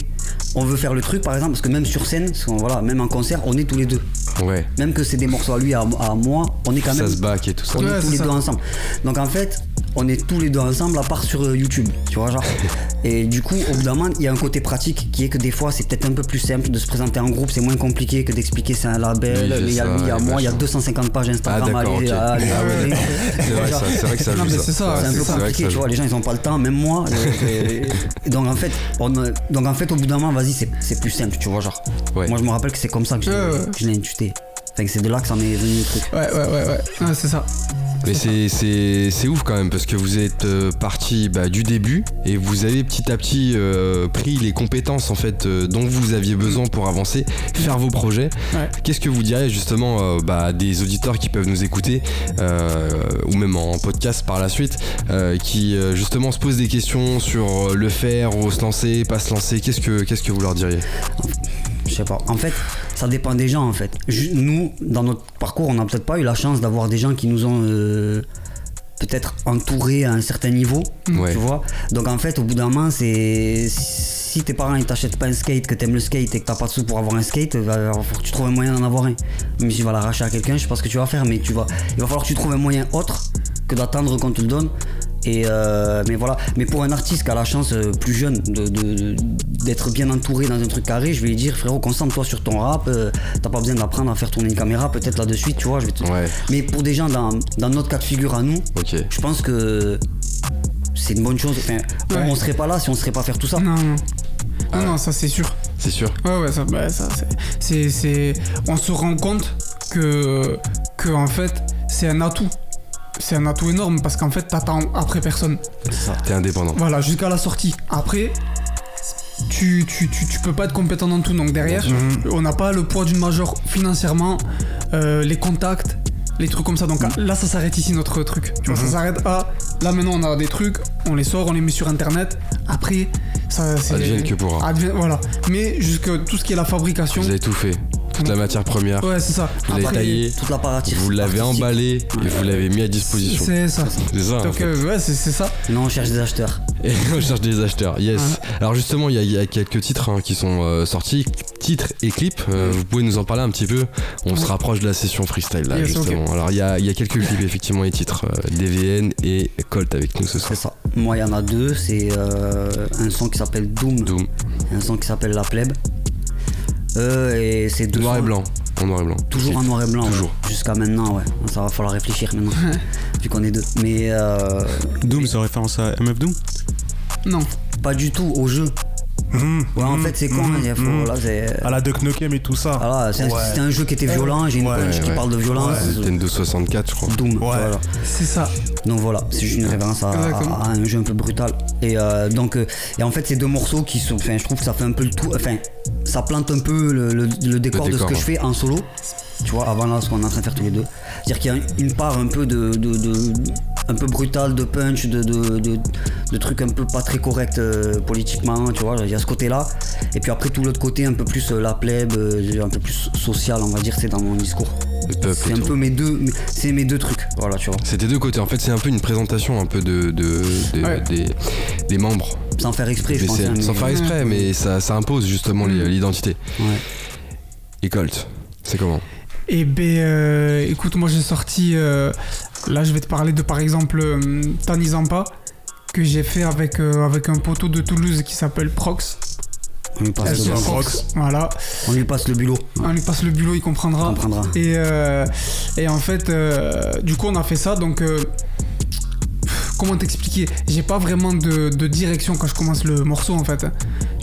On veut faire le truc, par exemple, parce que même sur scène, voilà, même en concert, on est tous les deux. Ouais, Même que c'est des morceaux à lui, à, à moi, on est quand ça même. se back et tout ça. On Ouais, est tous les ça. deux ensemble. Donc en fait, on est tous les deux ensemble à part sur euh, YouTube, tu vois genre. Et du coup, au bout d'un moment, il y a un côté pratique qui est que des fois, c'est peut-être un peu plus simple de se présenter en groupe, c'est moins compliqué que d'expliquer c'est un label, Oui, il y a lui, il y a moi, il y a machin. 250 pages Instagram Ah, à aller- ok. à aller Ah ouais. C'est vrai, vrai que ça joue ça. c'est ça, c'est un peu compliqué, tu vois, les gens ils ont pas le temps, même moi. et- donc en fait, on, donc en fait, au bout d'un moment, vas-y, c'est c'est plus simple, tu vois, genre. Ouais. Moi je me rappelle que c'est comme ça que je l'ai- intuité. Enfin, c'est de là que ça m'est venu le truc. Ouais, ouais, ouais, ouais. Ouais, c'est ça. Mais c'est- c'est c'est ouf quand même parce que vous êtes euh, parti bah, du début et vous avez petit à petit euh, pris les compétences en fait euh, dont vous aviez besoin pour avancer, faire vos projets. Ouais. Qu'est-ce que vous diriez justement euh, bah, à des auditeurs qui peuvent nous écouter euh, ou même en podcast par la suite euh, qui euh, justement se posent des questions sur le faire ou se lancer, pas se lancer? Qu'est-ce que qu'est-ce que vous leur diriez? Je sais pas. En fait, ça dépend des gens en fait. Nous, dans notre parcours, on n'a peut-être pas eu la chance d'avoir des gens qui nous ont euh, peut-être entourés à un certain niveau. Ouais. Tu vois Donc en fait, au bout d'un moment, c'est. Si tes parents ils t'achètent pas un skate, que t'aimes le skate et que t'as pas de sous pour avoir un skate, il va falloir que tu trouves un moyen d'en avoir un. Même si tu vas l'arracher à quelqu'un, je sais pas ce que tu vas faire, mais tu vas. Il va falloir que tu trouves un moyen autre que d'attendre qu'on te le donne. Et euh, mais voilà. Mais pour un artiste qui a la chance euh, plus jeune de- de- d'être bien entouré dans un truc carré, je vais lui dire frérot, concentre-toi sur ton rap. euh, T'as pas besoin d'apprendre à faire tourner une caméra, peut-être là de suite, tu vois. Je vais te- Ouais. Mais pour des gens dans, dans notre cas de figure à nous, je pense que c'est une bonne chose. Enfin, on- Ouais. on, serait pas là si on serait pas faire tout ça. Non, non. Non, non, ça c'est sûr. C'est sûr. Ouais, ouais, ça, bah, ça c'est- c'est, c'est, on se rend compte que, que en fait, c'est un atout. C'est un atout énorme parce qu'en fait, t'attends après personne. T'es indépendant. Voilà, jusqu'à la sortie. Après, tu, tu, tu, tu peux pas être compétent dans tout. Donc derrière, on n'a pas le poids d'une major financièrement, euh, les contacts, les trucs comme ça. Donc là, ça s'arrête ici notre truc. Tu vois, ça s'arrête à. Là maintenant, on a des trucs, on les sort, on les met sur internet. Après, ça. c'est- Advienne que pourra. Advienne- voilà. Mais jusque tout ce qui est la fabrication. Vous avez tout fait. Toute la matière première. Ouais, c'est ça. Vous l'avez Après, taillé. Toute l'apparatif. Vous l'avez emballé et vous l'avez mis à disposition. C'est ça. C'est ça. en Donc fait. euh, ouais, c'est ça. Non, on cherche des acheteurs. Et on cherche des acheteurs, yes. Alors justement, il y, a- il y a quelques titres hein, qui sont euh, sortis, titres et clips. Euh, vous pouvez nous en parler un petit peu On se rapproche de la session freestyle là, Yes, justement. Alors il y a, il y a quelques clips, effectivement, et titres. euh, DVN et Colt avec nous ce soir. C'est ça. Moi, il y en a deux. C'est euh, un son qui s'appelle Doom, Doom. et un son qui s'appelle La Plèbe. Euh, et c'est deux Noir et blanc. En noir et blanc. Toujours en noir et blanc. ouais. Toujours. Jusqu'à maintenant, ouais. Ça va falloir réfléchir maintenant. vu qu'on est deux. Mais euh, Doom, c'est référence à MF Doom? Non. pas du tout au jeu. Hum, Ouais, en hum, fait, c'est con. hein, il faut- là, c'est. À la Duck Nukem et tout ça. Voilà, c'est un, Ouais. c'était un jeu qui était violent. J'ai une Ouais, punch qui parle de violence. Ouais. Nintendo 64, je crois. Doom. Voilà. C'est ça. Donc voilà, c'est juste une référence à, un jeu un peu brutal. Et euh, donc, euh, et en fait, ces deux morceaux qui sont, enfin, je trouve que ça fait un peu le tout, enfin, ça plante un peu le, le- le décor, de ce que ouais. je fais en solo. Tu vois, avant là, ce qu'on est en train de faire tous les deux. C'est-à-dire qu'il y a une part un peu de, de- de- un peu brutal, de punch, de, de, de- de trucs un peu pas très corrects euh, politiquement, tu vois. Il y a ce côté-là. Et puis après, tout l'autre côté, un peu plus euh, la plèbe, euh, un peu plus social, on va dire, c'est dans mon discours. Le peuple C'est un peu mes deux, c'est mes deux trucs. Voilà, tu vois. C'était deux côtés. En fait, c'est un peu une présentation un peu de, de- de- Ouais. des, des membres Sans faire exprès, je pense. Hein, mais- Sans faire exprès, mais ça, ça impose justement les- Mm. l'identité. Ouais. Et Colt, c'est comment? Et ben, euh, écoute, moi j'ai sorti. euh, là, je vais te parler de par exemple euh, Tani Zampa, que j'ai fait avec, euh, avec un poteau de Toulouse qui s'appelle Prox. On lui passe, Elle le. Prox. Voilà. on lui passe le bulot. On lui passe le bulot, il comprendra. comprendra. Et, euh, et en fait, euh, du coup, on a fait ça. Donc, euh, comment t'expliquer? J'ai pas vraiment de, de direction quand je commence le morceau en fait.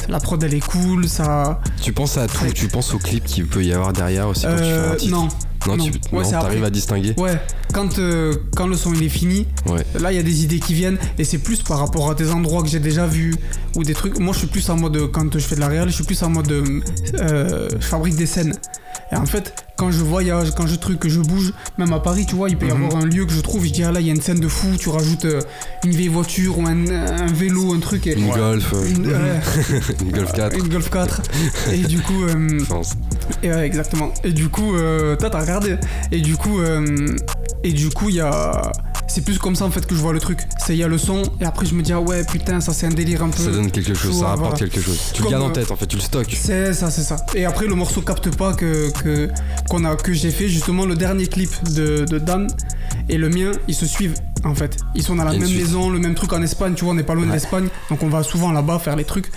La prod elle est cool, ça. Tu penses à tout Ouais. Tu penses au clip qu'il peut y avoir derrière aussi quand tu fais Euh, un titre? non. Non, non. tu Ouais, à distinguer Ouais, quand, euh, quand le son il est fini, Ouais. là il y a des idées qui viennent et c'est plus par rapport à des endroits que j'ai déjà vus ou des trucs. Moi je suis plus en mode, quand je fais de la réal, je suis plus en mode, euh, euh, je fabrique des scènes. Et en fait, quand je voyage, quand je truc, que je bouge, même à Paris, tu vois, il peut y Mhm. avoir un lieu que je trouve, je dis ah là il y a une scène de fou, tu rajoutes euh, une vieille voiture ou un, un vélo, un truc. Et, Une Golf, euh, une, Golf 4. une Golf 4. et du coup, euh, Enfin, et ouais, exactement. Et du coup, euh, toi t'as regardé. Et du coup, euh, et du coup, il y a. C'est plus comme ça en fait que je vois le truc. C'est il y a le son et après je me dis ah ouais putain ça c'est un délire un peu. ça donne quelque chose, ça rapporte voilà. quelque chose. Tu le gardes en euh, tête en fait, tu le stockes. C'est ça, c'est ça. Et après le morceau capte pas que que qu'on a que j'ai fait justement le dernier clip de, de Dan et le mien ils se suivent en fait. Ils sont dans la même suite. maison, le même truc en Espagne. Tu vois on n'est pas loin de l'Espagne donc on va souvent là-bas faire les trucs.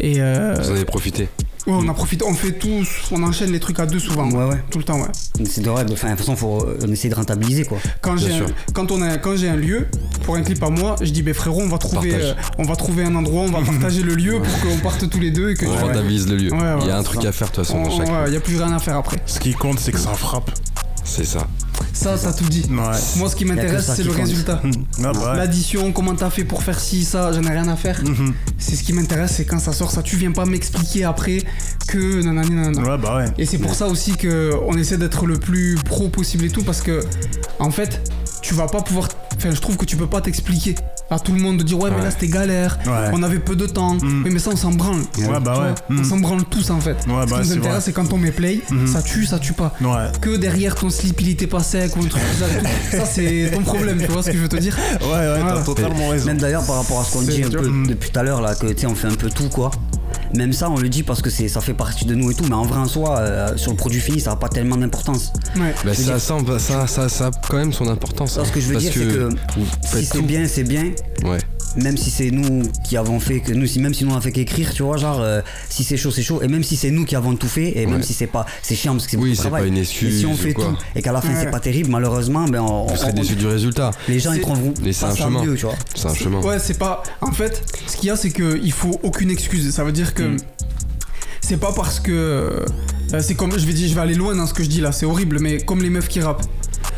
Et euh, Vous en avez profité. Ouais, on a profité, on fait tous, on enchaîne les trucs à deux souvent. Ouais, ouais. Tout le temps ouais. C'est de vrai, enfin, de toute façon, faut euh, essayer de rentabiliser quoi. quand j'ai un, quand on a quand j'ai un lieu pour un clip à moi, je dis ben frérot, on va trouver euh, on va trouver un endroit, on va partager le lieu pour qu'on parte tous les deux et que On rentabilise le lieu. Ouais, ouais, Il y a un truc ça. à faire de toute façon on- dans chaque. ouais, y a plus rien à faire après. Ce qui compte, c'est que ça frappe. C'est ça. Ça, ça tout dit. Ouais. Moi, ce qui m'intéresse, c'est le compte. résultat. Ah bah ouais. L'addition, comment t'as fait pour faire ci, ça, j'en ai rien à faire. Mhm. C'est ce qui m'intéresse, c'est quand ça sort, ça, tu viens pas m'expliquer après que nanani nanana. Ouais, bah ouais. Et c'est pour ça aussi que on essaie d'être le plus pro possible et tout, parce que en fait, tu vas pas pouvoir. Enfin, je trouve que tu peux pas t'expliquer à tout le monde de dire ouais, mais là c'était galère, Ouais. on avait peu de temps. Mm. Oui, mais ça, on s'en branle. Ouais, bah vois. On Mm. s'en branle tous en fait. Ouais, Ce bah, qui c'est nous intéresse, c'est quand on met play, Mhm. ça tue, ça tue pas Ouais. que derrière ton slip il était pas sec ou un truc tout. Ça c'est ton problème, tu vois ce que je veux te dire Ouais, ouais, Voilà. t'as totalement raison. Même d'ailleurs par rapport à ce qu'on dit un peu Mm. depuis tout à l'heure là, que tu sais on fait un peu tout quoi. Même ça on le dit parce que c'est ça fait partie de nous et tout, mais en vrai en soi euh, sur le produit fini ça n'a pas tellement d'importance. Ouais. Bah, ça, dire- ça, ça, ça, ça a quand même son importance. Ça, hein, ce que je veux parce dire c'est que si c'est bien c'est bien, Ouais. Même si c'est nous qui avons fait que nous si même si nous on a fait qu'écrire tu vois genre euh, si c'est chaud c'est chaud et même si c'est nous qui avons tout fait et même Ouais. si c'est pas c'est chiant parce que c'est Oui, c'est travail. pas une excuse si on fait quoi. tout et qu'à la fin Ouais. c'est pas terrible malheureusement ben on, on- déçu du résultat. les gens ils trouveront Mais c'est un chemin. mieux tu vois. C'est un chemin. Ouais, c'est pas. En fait, ce qu'il y a, c'est qu'il faut aucune excuse. Ça veut dire que. Mm. C'est pas parce que. euh, c'est comme. Je vais dire, je vais aller loin dans ce que je dis là, c'est horrible, mais comme les meufs qui rappent.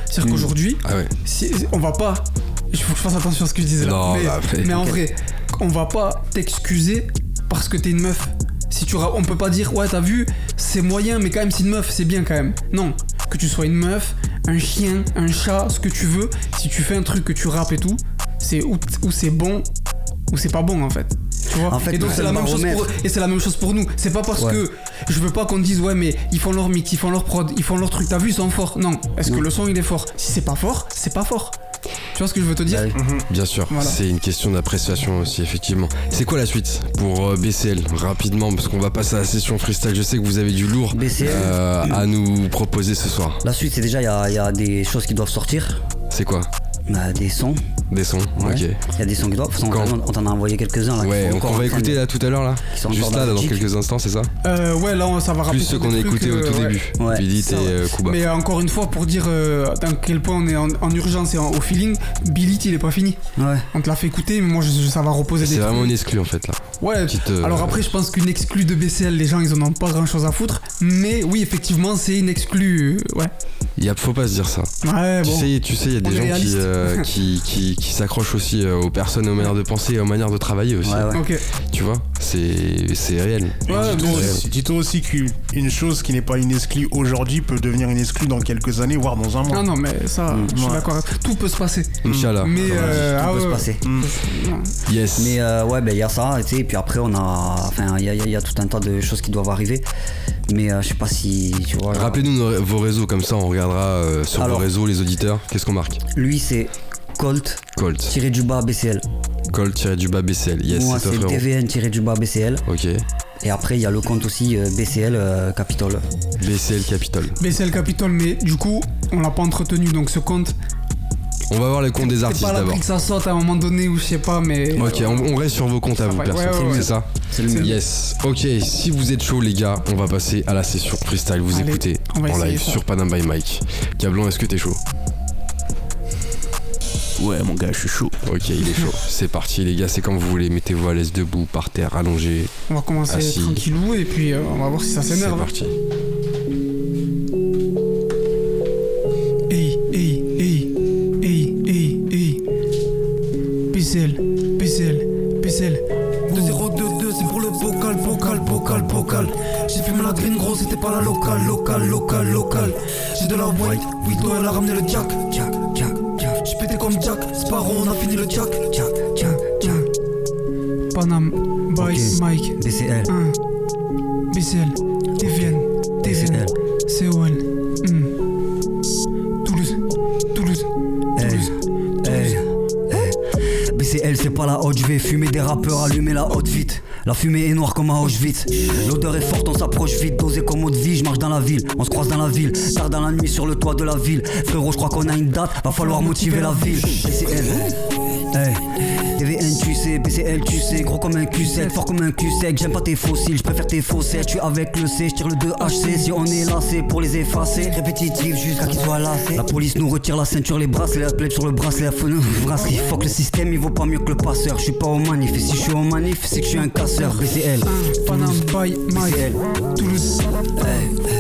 C'est-à-dire Mm. qu'aujourd'hui, Ah ouais. si- on va pas. Il faut que je fasse attention à ce que je disais là. Non, mais, bah en vrai, on va pas t'excuser parce que t'es une meuf. Si tu on peut pas dire ouais t'as vu c'est moyen mais quand même c'est une meuf c'est bien quand même. Non. Que tu sois une meuf un chien un chat ce que tu veux si tu fais un truc que tu rappes et tout c'est ou, ou c'est bon ou c'est pas bon en fait. Tu vois? En fait, et donc c'est la même chose pour et c'est la même chose pour nous. C'est pas parce Ouais. que je veux pas qu'on dise ouais mais ils font leur mix ils font leur prod ils font leur truc t'as vu ils sont forts. Non. Est-ce que le son il est fort? Si c'est pas fort c'est pas fort Tu vois ce que je veux te dire Bah oui. Bien sûr, Voilà. c'est une question d'appréciation aussi, effectivement. C'est quoi la suite pour euh, BCL Rapidement, parce qu'on va passer à la session freestyle. Je sais que vous avez du lourd BCL. euh, à nous proposer ce soir. La suite, c'est déjà, il y a, il y a des choses qui doivent sortir. C'est quoi? Bah, des sons. Des sons Ouais. Ok. Il y a des sons qui doivent. On, Quand on t'en a envoyé quelques-uns là. qui Ouais, sont donc encore on va écouter de- là tout à l'heure là qui sont Juste là, dans dans quelques instants, c'est ça Euh, ouais, là, on- ça va rappeler. Plus ce qu'on a écouté au tout début. Ouais. Billy et euh, Kuba. Mais euh, encore une fois, pour dire euh, à quel point on est en, en urgence et en- au feeling, Billy, il est pas fini. Ouais. On te l'a fait écouter, mais moi, je- je- ça va reposer des C'est vraiment une exclue en fait là. Ouais, Petite, euh, alors après, je pense qu'une exclue de BCL, les gens, ils en ont pas grand chose à foutre. Mais oui, effectivement, c'est une exclue. ouais. Y a, faut pas se dire ça. Ouais, Tu bon. sais, tu sais, il y a des gens qui. Euh, qui, qui, qui s'accrochent aussi euh, aux personnes, aux manières de penser et aux manières de travailler aussi. Ouais, ouais. Ok. Tu vois, c'est c'est réel. Ouais, Dis-toi mais- aussi, qu'une chose qui n'est pas une exclue aujourd'hui peut devenir une exclue dans quelques années, voire dans un mois. Ah non, mais ça, Mm. je suis Ouais. d'accord. Tout peut se passer. Inch'Allah. Mais euh, tout ah peut se ouais, passer. Mm. Yes. Mais euh, ouais, ben il y a ça, et puis après on a, enfin il y a, il y a tout un tas de choses qui doivent arriver, mais euh, je sais pas si tu vois. genre, Rappelez-nous vos réseaux, comme ça on regardera euh, sur Alors. vos réseaux les auditeurs. Qu'est-ce qu'on marque? Lui c'est Colt Colt. tiré du bas BCL. Colt tiré du bas BCL. Yes, Moi c'est c'est. TVN tiré du bas BCL. Ok. Et après il y a le compte aussi euh, BCL euh, Capitol. BCL Capitol. BCL Capitol, mais du coup, on l'a pas entretenu, donc ce compte. On va voir les comptes des C'est artistes pas d'abord. l'abri que ça saute à un moment donné ou je sais pas, mais. Ok, on, on reste sur vos comptes à vous, Ouais, perso. ouais, ouais, ouais. C'est ça C'est le mieux. Yes. Ok, si vous êtes chaud les gars, on va passer à la session freestyle. Vous Allez, écoutez on va en live ça. sur Panam by Mike. Cablon, est-ce que t'es chaud? Ouais, mon gars, je suis chaud. Ok, il est chaud. C'est parti les gars, c'est comme vous voulez. Mettez-vous à l'aise debout, par terre, allongé. On va commencer Assis. tranquillou et puis euh, on va voir si ça C'est s'énerve. parti. Hey, hey, hey, hey, hey, hey. PCL, PCL, PCL. 2022, c'est pour le bocal, bocal, bocal, bocal. J'ai fumé la green gros, c'était pas la locale, locale, locale, locale. J'ai de la white, Widow, elle a ramené le jack, jack. La fumée est noire comme à Auschwitz. L'odeur est forte, on s'approche vite, dosé comme eau de vie. Je marche dans la ville, on se croise dans la ville. Tard dans la nuit sur le toit de la ville. Frérot, je crois qu'on a une date, va falloir motiver la ville. Sais, BCL, tu sais, gros comme un Q7, fort comme un Q7. J'aime pas tes fossiles, je préfère tes faussettes. Je suis avec le C, je tire le 2HC. Si on est là, c'est pour les effacer. Répétitif jusqu'à qu'ils soient lassés. La police nous retire la ceinture, les bracelets, la plaide sur le bracelet, la fenêtre, brasserie. Fuck le système, il vaut pas mieux que le passeur. Je suis pas au manif, et si je suis au manif, c'est que je suis un casseur. BCL, 1. Panam. BCL. Toulouse. Hey.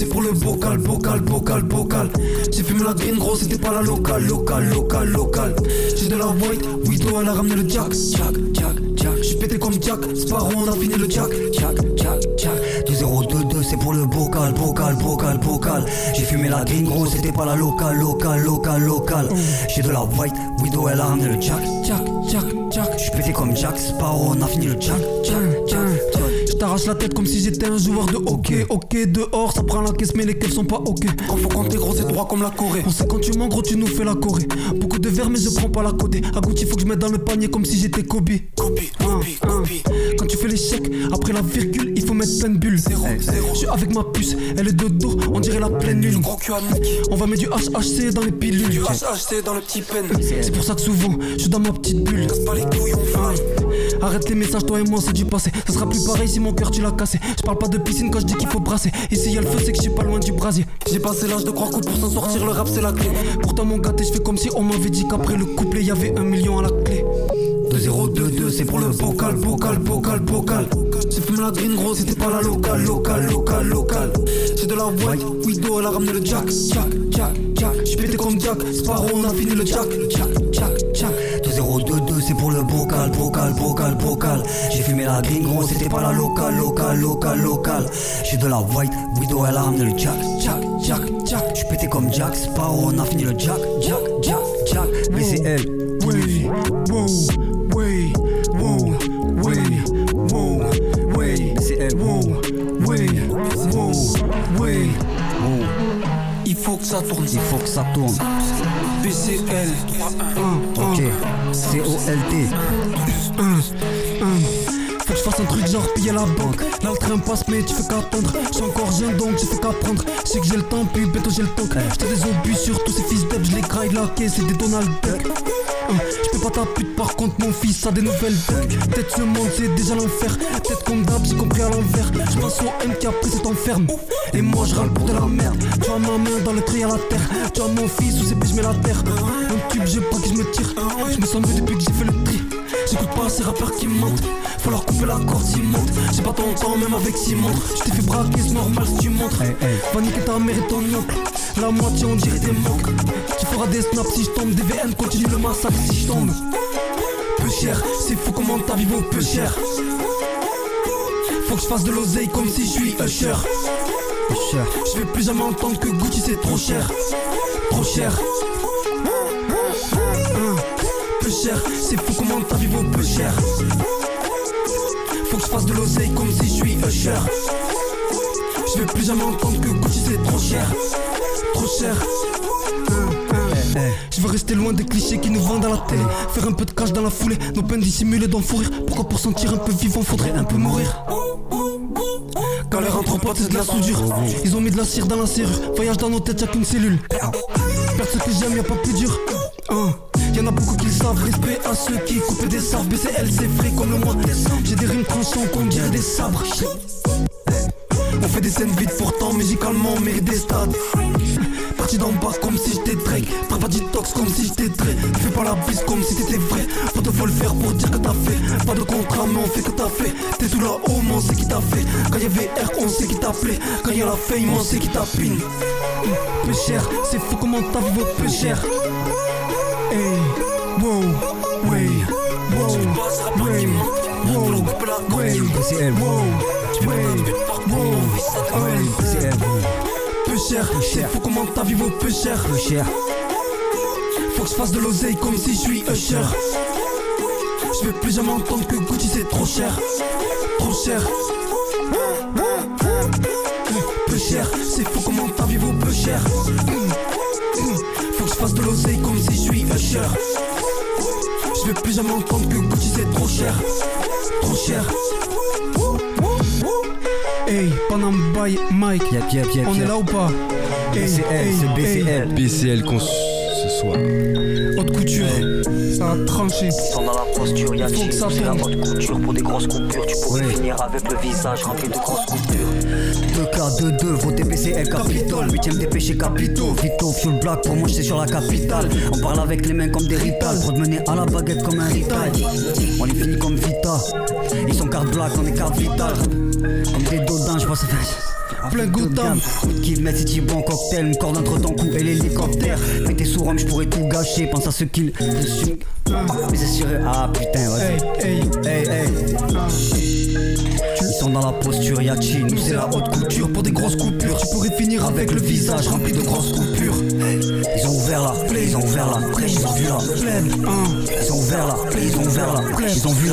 C'est pour le bocal, bocal, bocal, bocal. J'ai fumé la green gros, c'était pas la locale, locale, locale, locale. J'ai de la white, Widow, elle a ramené le jack, jack, jack, jack. J'suis pété comme Jack, Sparrow, on a fini le jack, jack, jack, jack. 2022 c'est pour le bocal, bocal, bocal, bocal J'ai fumé la green gros, c'était pas la locale, locale, locale, locale J'ai de la white, Widow elle a ramené le jack, jack, jack, jack J'suis pété comme Jack Sparrow, on a fini le jack, jack, jack, jack t'arrache la tête comme si j'étais un joueur de hockey. Ok, dehors, ça prend la caisse, mais les caisses sont pas ok. Quand faut compter gros, c'est droit comme la Corée. On sait quand tu mens, gros, tu nous fais la Corée. Beaucoup de verres, mais je prends pas la codée. À Gucci, faut que je mette dans le panier comme si j'étais Kobe. Copie, Un, copie, un. copie. Quand tu fais chèques, après la virgule, il faut mettre plein de bulles. Zéro, zéro. Je suis avec ma puce, elle est de dos, on dirait la pleine lune. Gros cul à Nicky. On va mettre du HHC dans les pilules. Du HHC dans le petit pen. C'est pour ça que souvent, je suis dans ma petite bulle. Casse pas les couilles, on fly. Arrête les messages, toi et moi, c'est du passé. Ça sera plus pareil si mon cœur tu l'as cassé. Je parle pas de piscine quand je dis qu'il faut brasser. Ici y'a le feu, c'est que je suis pas loin du brasier. J'ai passé l'âge de croire que pour s'en sortir, le rap c'est la clé. Pourtant, mon gâté, je fais comme si on m'avait dit qu'après le couplet, y avait un million à la clé. 2022, c'est pour le bocal, bocal, bocal, bocal. J'ai fumé la green gros, c'était pas la locale, locale, locale, locale. J'ai de la white, Widow, elle a ramené le jack, jack, jack, jack. J'suis pété comme Jack, Sparrow, on a fini le jack, jack, jack, jack. 2022 c'est pour le bocal, bocal, bocal, bocal J'ai fumé la green gros, c'était pas la locale, locale, locale, locale J'ai de la white, Widow elle a ramené le jack, jack, jack, jack J'suis pété comme Jack Sparrow, on a fini le jack, jack, jack, jack BCL, Way, wow, way, wow, way, wow, way, BCL, wow, way, wow, way. que ça tourne. Il faut que ça tourne. BCL. Ok. C-O-L-T. Faut que je fasse un truc genre piller la banque. Là le train passe mais tu fais qu'attendre. J'suis encore jeune donc tu fais qu'apprendre. Je sais que j'ai le temps puis bientôt j'ai le temps. J't'ai des obus sur tous ces fils d'eb, je les graille la caisse c'est des Donald Duck. Hein, Je peux pas ta pute par contre mon fils a des nouvelles bugs Peut-être ce monde c'est déjà l'enfer Peut-être comme d'hab j'ai compris à l'envers Je passe au MK après c'est enferme Et moi je râle pour de la merde. Tu as ma main dans le tri à la terre. Tu as mon fils sous ses pieds je mets la terre. Un tube j'ai pas que je me tire. Je me sens mieux depuis que j'ai fait le tri. J'écoute pas ces rappeurs qui mentent. Faut leur couper la corde s'ils montent J'ai pas ton temps même avec six montres Je t'ai fait braquer c'est normal si tu montres. Va niquer ta mère et ton oncle. La moitié on dirait des manques. Tu feras des snaps si je tombe. Des VN continue le massacre si je tombe. Peu cher, c'est fou comment ta vie vaut peu cher. Faut que je fasse de l'oseille comme si je suis Usher Je vais plus jamais entendre que Gucci c'est trop cher. Trop cher. Peu cher. C'est fou comment ta vie vaut peu cher. Faut que je fasse de l'oseille comme si je suis Usher. Je vais plus jamais entendre que Gucci c'est trop cher. Trop cher. Je veux rester loin des clichés qui nous vendent à la télé. Faire un peu de cash dans la foulée Nos peines dissimulées dans le Pourquoi pour sentir un peu vivant faudrait un peu mourir? Entre potes c'est de la soudure. Ils ont mis de la cire dans la serrure. Voyage dans nos têtes y'a qu'une cellule. Perdre ce que j'aime y'a pas plus dur. Hein. Y'en a beaucoup qui le savent, respect à ceux qui coupent des sabres. BCL c'est frais comme le mois de décembre. J'ai des rimes tranchants qu'on dirait des sabres. On fait des scènes vides pourtant musicalement on mérite des stades Parti d'en bas comme si j'étais Drake. Pas detox comme si j'étais Dre. Fais pas la bise comme si t'étais vrai. Faut te faut le faire pour dire que t'as fait. Pas de contrat mais on fait que t'as fait. T'es tout là-haut mais on sait qui t'a fait. Quand y'avait R on sait qui t'appelait Quand y'a la fame on sait qui tapine Peu cher, c'est fou comment ta vie vaut peu cher. Hey, wow, way, wow, way, wow, way, wow, way, wow, way. Peu cher, c'est fou comment ta vie vaut peu cher. Peu cher. Faut que je fasse de l'oseille comme si je suis Usher. Je vais plus jamais entendre que Gucci c'est trop cher, trop cher. Peu cher, c'est fou comment ta vie vaut peu cher. Faut que je fasse de l'oseille comme si je suis Usher. Je vais plus jamais entendre que Gucci c'est trop cher, trop cher. Hey, Panam by Mike, Yep, yep, yep, on yep. est là ou pas? Hey, BCL, hey, c'est hey. BCL. BCL qu'on ce soir. Haute couture, ça a tranché. sont dans la posture, y'a Faut que ça c'est la haute couture pour des grosses coupures. Tu pourrais Ouais. finir avec le visage rempli de grosses coupures. 2K, 2-2, votez BCL Capitole 8ème des péchés capitaux Vito, fuel black, pour moi c'est sur la capitale On parle avec les mains comme des de mener à la baguette comme un rital On les finit comme Vita Ils sont carte black, on est carte vitale Comme des dodans, je pense Plein de Gotham. Qui mettent si bon cocktail, une corde entre ton cou et l'hélicoptère Pété sous Rome, je pourrais tout gâcher, pense à ce qu'ils Mais c'est sûr, ah putain, vas-y Hey, hey, Hey, Ils sont dans la posture, y'a nous c'est la haute couture pour des grosses coupures. Tu pourrais finir avec le visage rempli de grosses coupures. Ils ont ouvert la plaie, ils ont ouvert la brèche, ils ont vu la Pleine, hein. Ils ont ouvert la plaie, ils ont ouvert la brèche, ils ont vu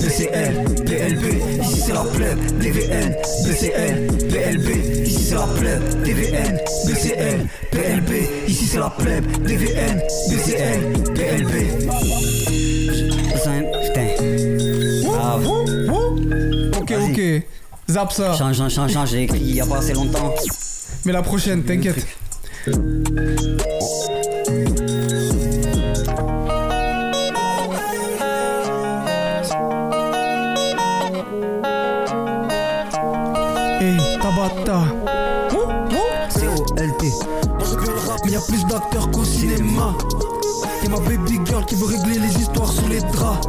BCL, PLB, ici c'est la plèbe, DVN, BCL, PLB, ici c'est la plèbe, DVN, BCL, PLB, ici c'est la plèbe, DVN, BCL, PLB. Putain. Ah, Ok, ok. Zap ça. change, change, change, j'ai écrit il y a pas assez longtemps. Mais la prochaine, t'inquiète. Plus d'acteurs qu'au cinéma. Y'a ma baby girl qui veut régler les histoires sous les draps.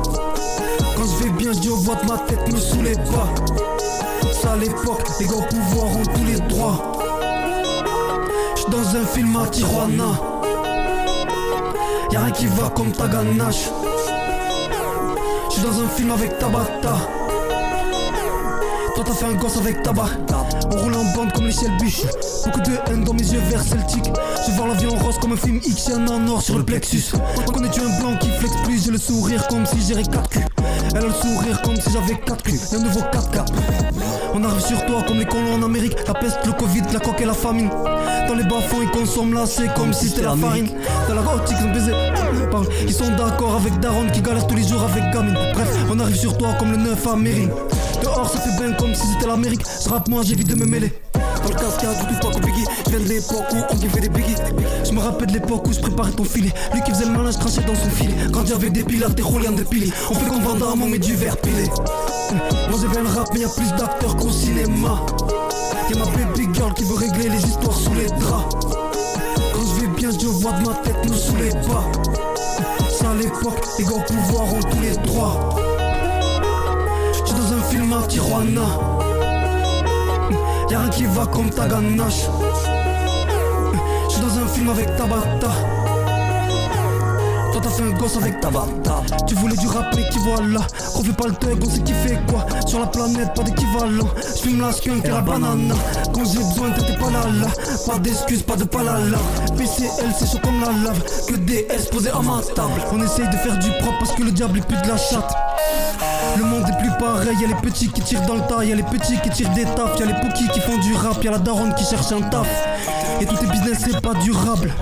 Quand je vais bien, je dis au voix de ma tête me sous les bas. Ça à l'époque, les gars au pouvoir ont tous les droits. Dans un film à Tijuana. Y'a rien qui va comme ta ganache. J'suis dans un film avec Tabata. Toi t'as fait un gosse avec tabac On roule en bande comme les Shelby Beaucoup de haine dans mes yeux verts celtiques Je vois la vie en rose comme un film X Y'a un en or sur le plexus On connais tu un blanc qui flex plus J'ai le sourire comme si j'irais 4 culs Elle a le sourire comme si j'avais 4 culs, un nouveau 4 4 On arrive sur toi comme les colons en Amérique, la peste, le Covid, la coque et la famine. Dans les bas-fonds, ils consomment là, c'est comme si c'était la farine. Dans la gothique, ils ont baisé. Pardon. Ils sont d'accord avec Daron qui galère tous les jours avec Gamine. Bref, on arrive sur toi comme le 9 à Mérine. Dehors, ça fait bien comme si c'était l'Amérique. Je rappe, moi, j'évite de me mêler. Pas Biggie. Je viens de l'époque où on kiffait des biggies. Je me rappelle de l'époque où je préparais ton filet. Lui qui faisait le malin, je dans son filet. Grandi avec des pilates, des rouliens, des piliers. On fait comme Vandame, on met du verre pilé. Moi j'ai bien le rap, mais y a plus d'acteurs qu'au cinéma. Y'a ma baby girl qui veut régler les histoires sous les draps. Quand je vais bien, je vois de ma tête nous sous les bas. C'est à l'époque, les gars au pouvoir ont tous les droits. J'suis dans un film à Tijuana. Y'a rien qui va comme ta ganache. J'suis dans un film avec Tabata. Toi t'as fait un gosse avec Tabata. Tu voulais du rap mais qui voilà. On fait pas le thug, on sait qui fait quoi. Sur la planète, pas d'équivalent. J'fume la skunk et la banana. Quand j'ai besoin, t'étais pas là là. Pas d'excuses, pas de palala. PCL, c'est chaud comme la lave. Que DS posé à ma table. On essaye de faire du propre parce que le diable est plus de la chatte. Le monde est plus pareil, y'a les petits qui tirent dans le tas, y'a les petits qui tirent des tafs, y'a les pokis qui font du rap, y'a la daronne qui cherche un taf. Et tout tes business c'est pas durable.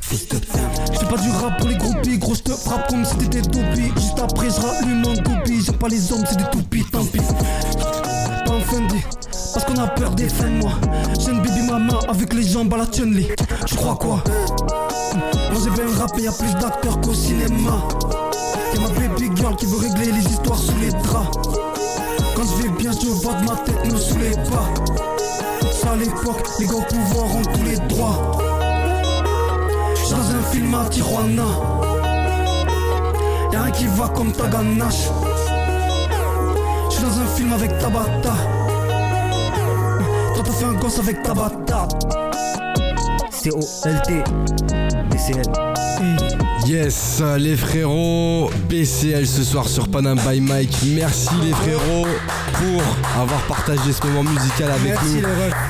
Fais pas du rap pour les groupies, gros je te frappe comme si t'étais toupie. Juste après je rallume mon toupie, j'ai pas les hommes c'est des toupies, tant pis. Pas en vie, parce qu'on a peur des fins de mois. J'ai une baby mama avec les jambes à la Chun-Li. Tu crois quoi? Moi j'ai bien rap et y'a plus d'acteurs qu'au cinéma. Y'a ma baby girl qui veut régler les histoires sous les draps. Quand je vais bien, je de ma tête nous sous pas. Ça à l'époque, les gars au pouvoir ont tous les droits. J'suis dans un film à Tijuana. Y'a rien qui va comme ta ganache. J'suis dans un film avec Tabata. Toi t'as fait un gosse avec Tabata. C-O-L-T. Yes, les frérots, BCL ce soir sur Panam by Mike. Merci les frérots pour avoir partagé ce moment musical avec nous.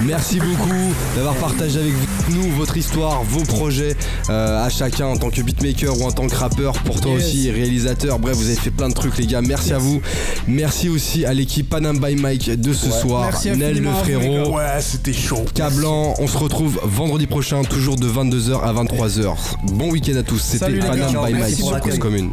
Merci beaucoup d'avoir partagé avec nous votre histoire, vos projets euh, à chacun en tant que beatmaker ou en tant que rappeur, pour toi aussi réalisateur. Bref, vous avez fait plein de trucs les gars. Merci à vous. Merci aussi à l'équipe Panam by Mike de ce soir. Merci Nel le frérot. Ouais, c'était chaud. Cablan, on se retrouve vendredi prochain, toujours de 22h à 23h. Bon week-end à tous, c'était. Panam by Mike sur. Cause Commune.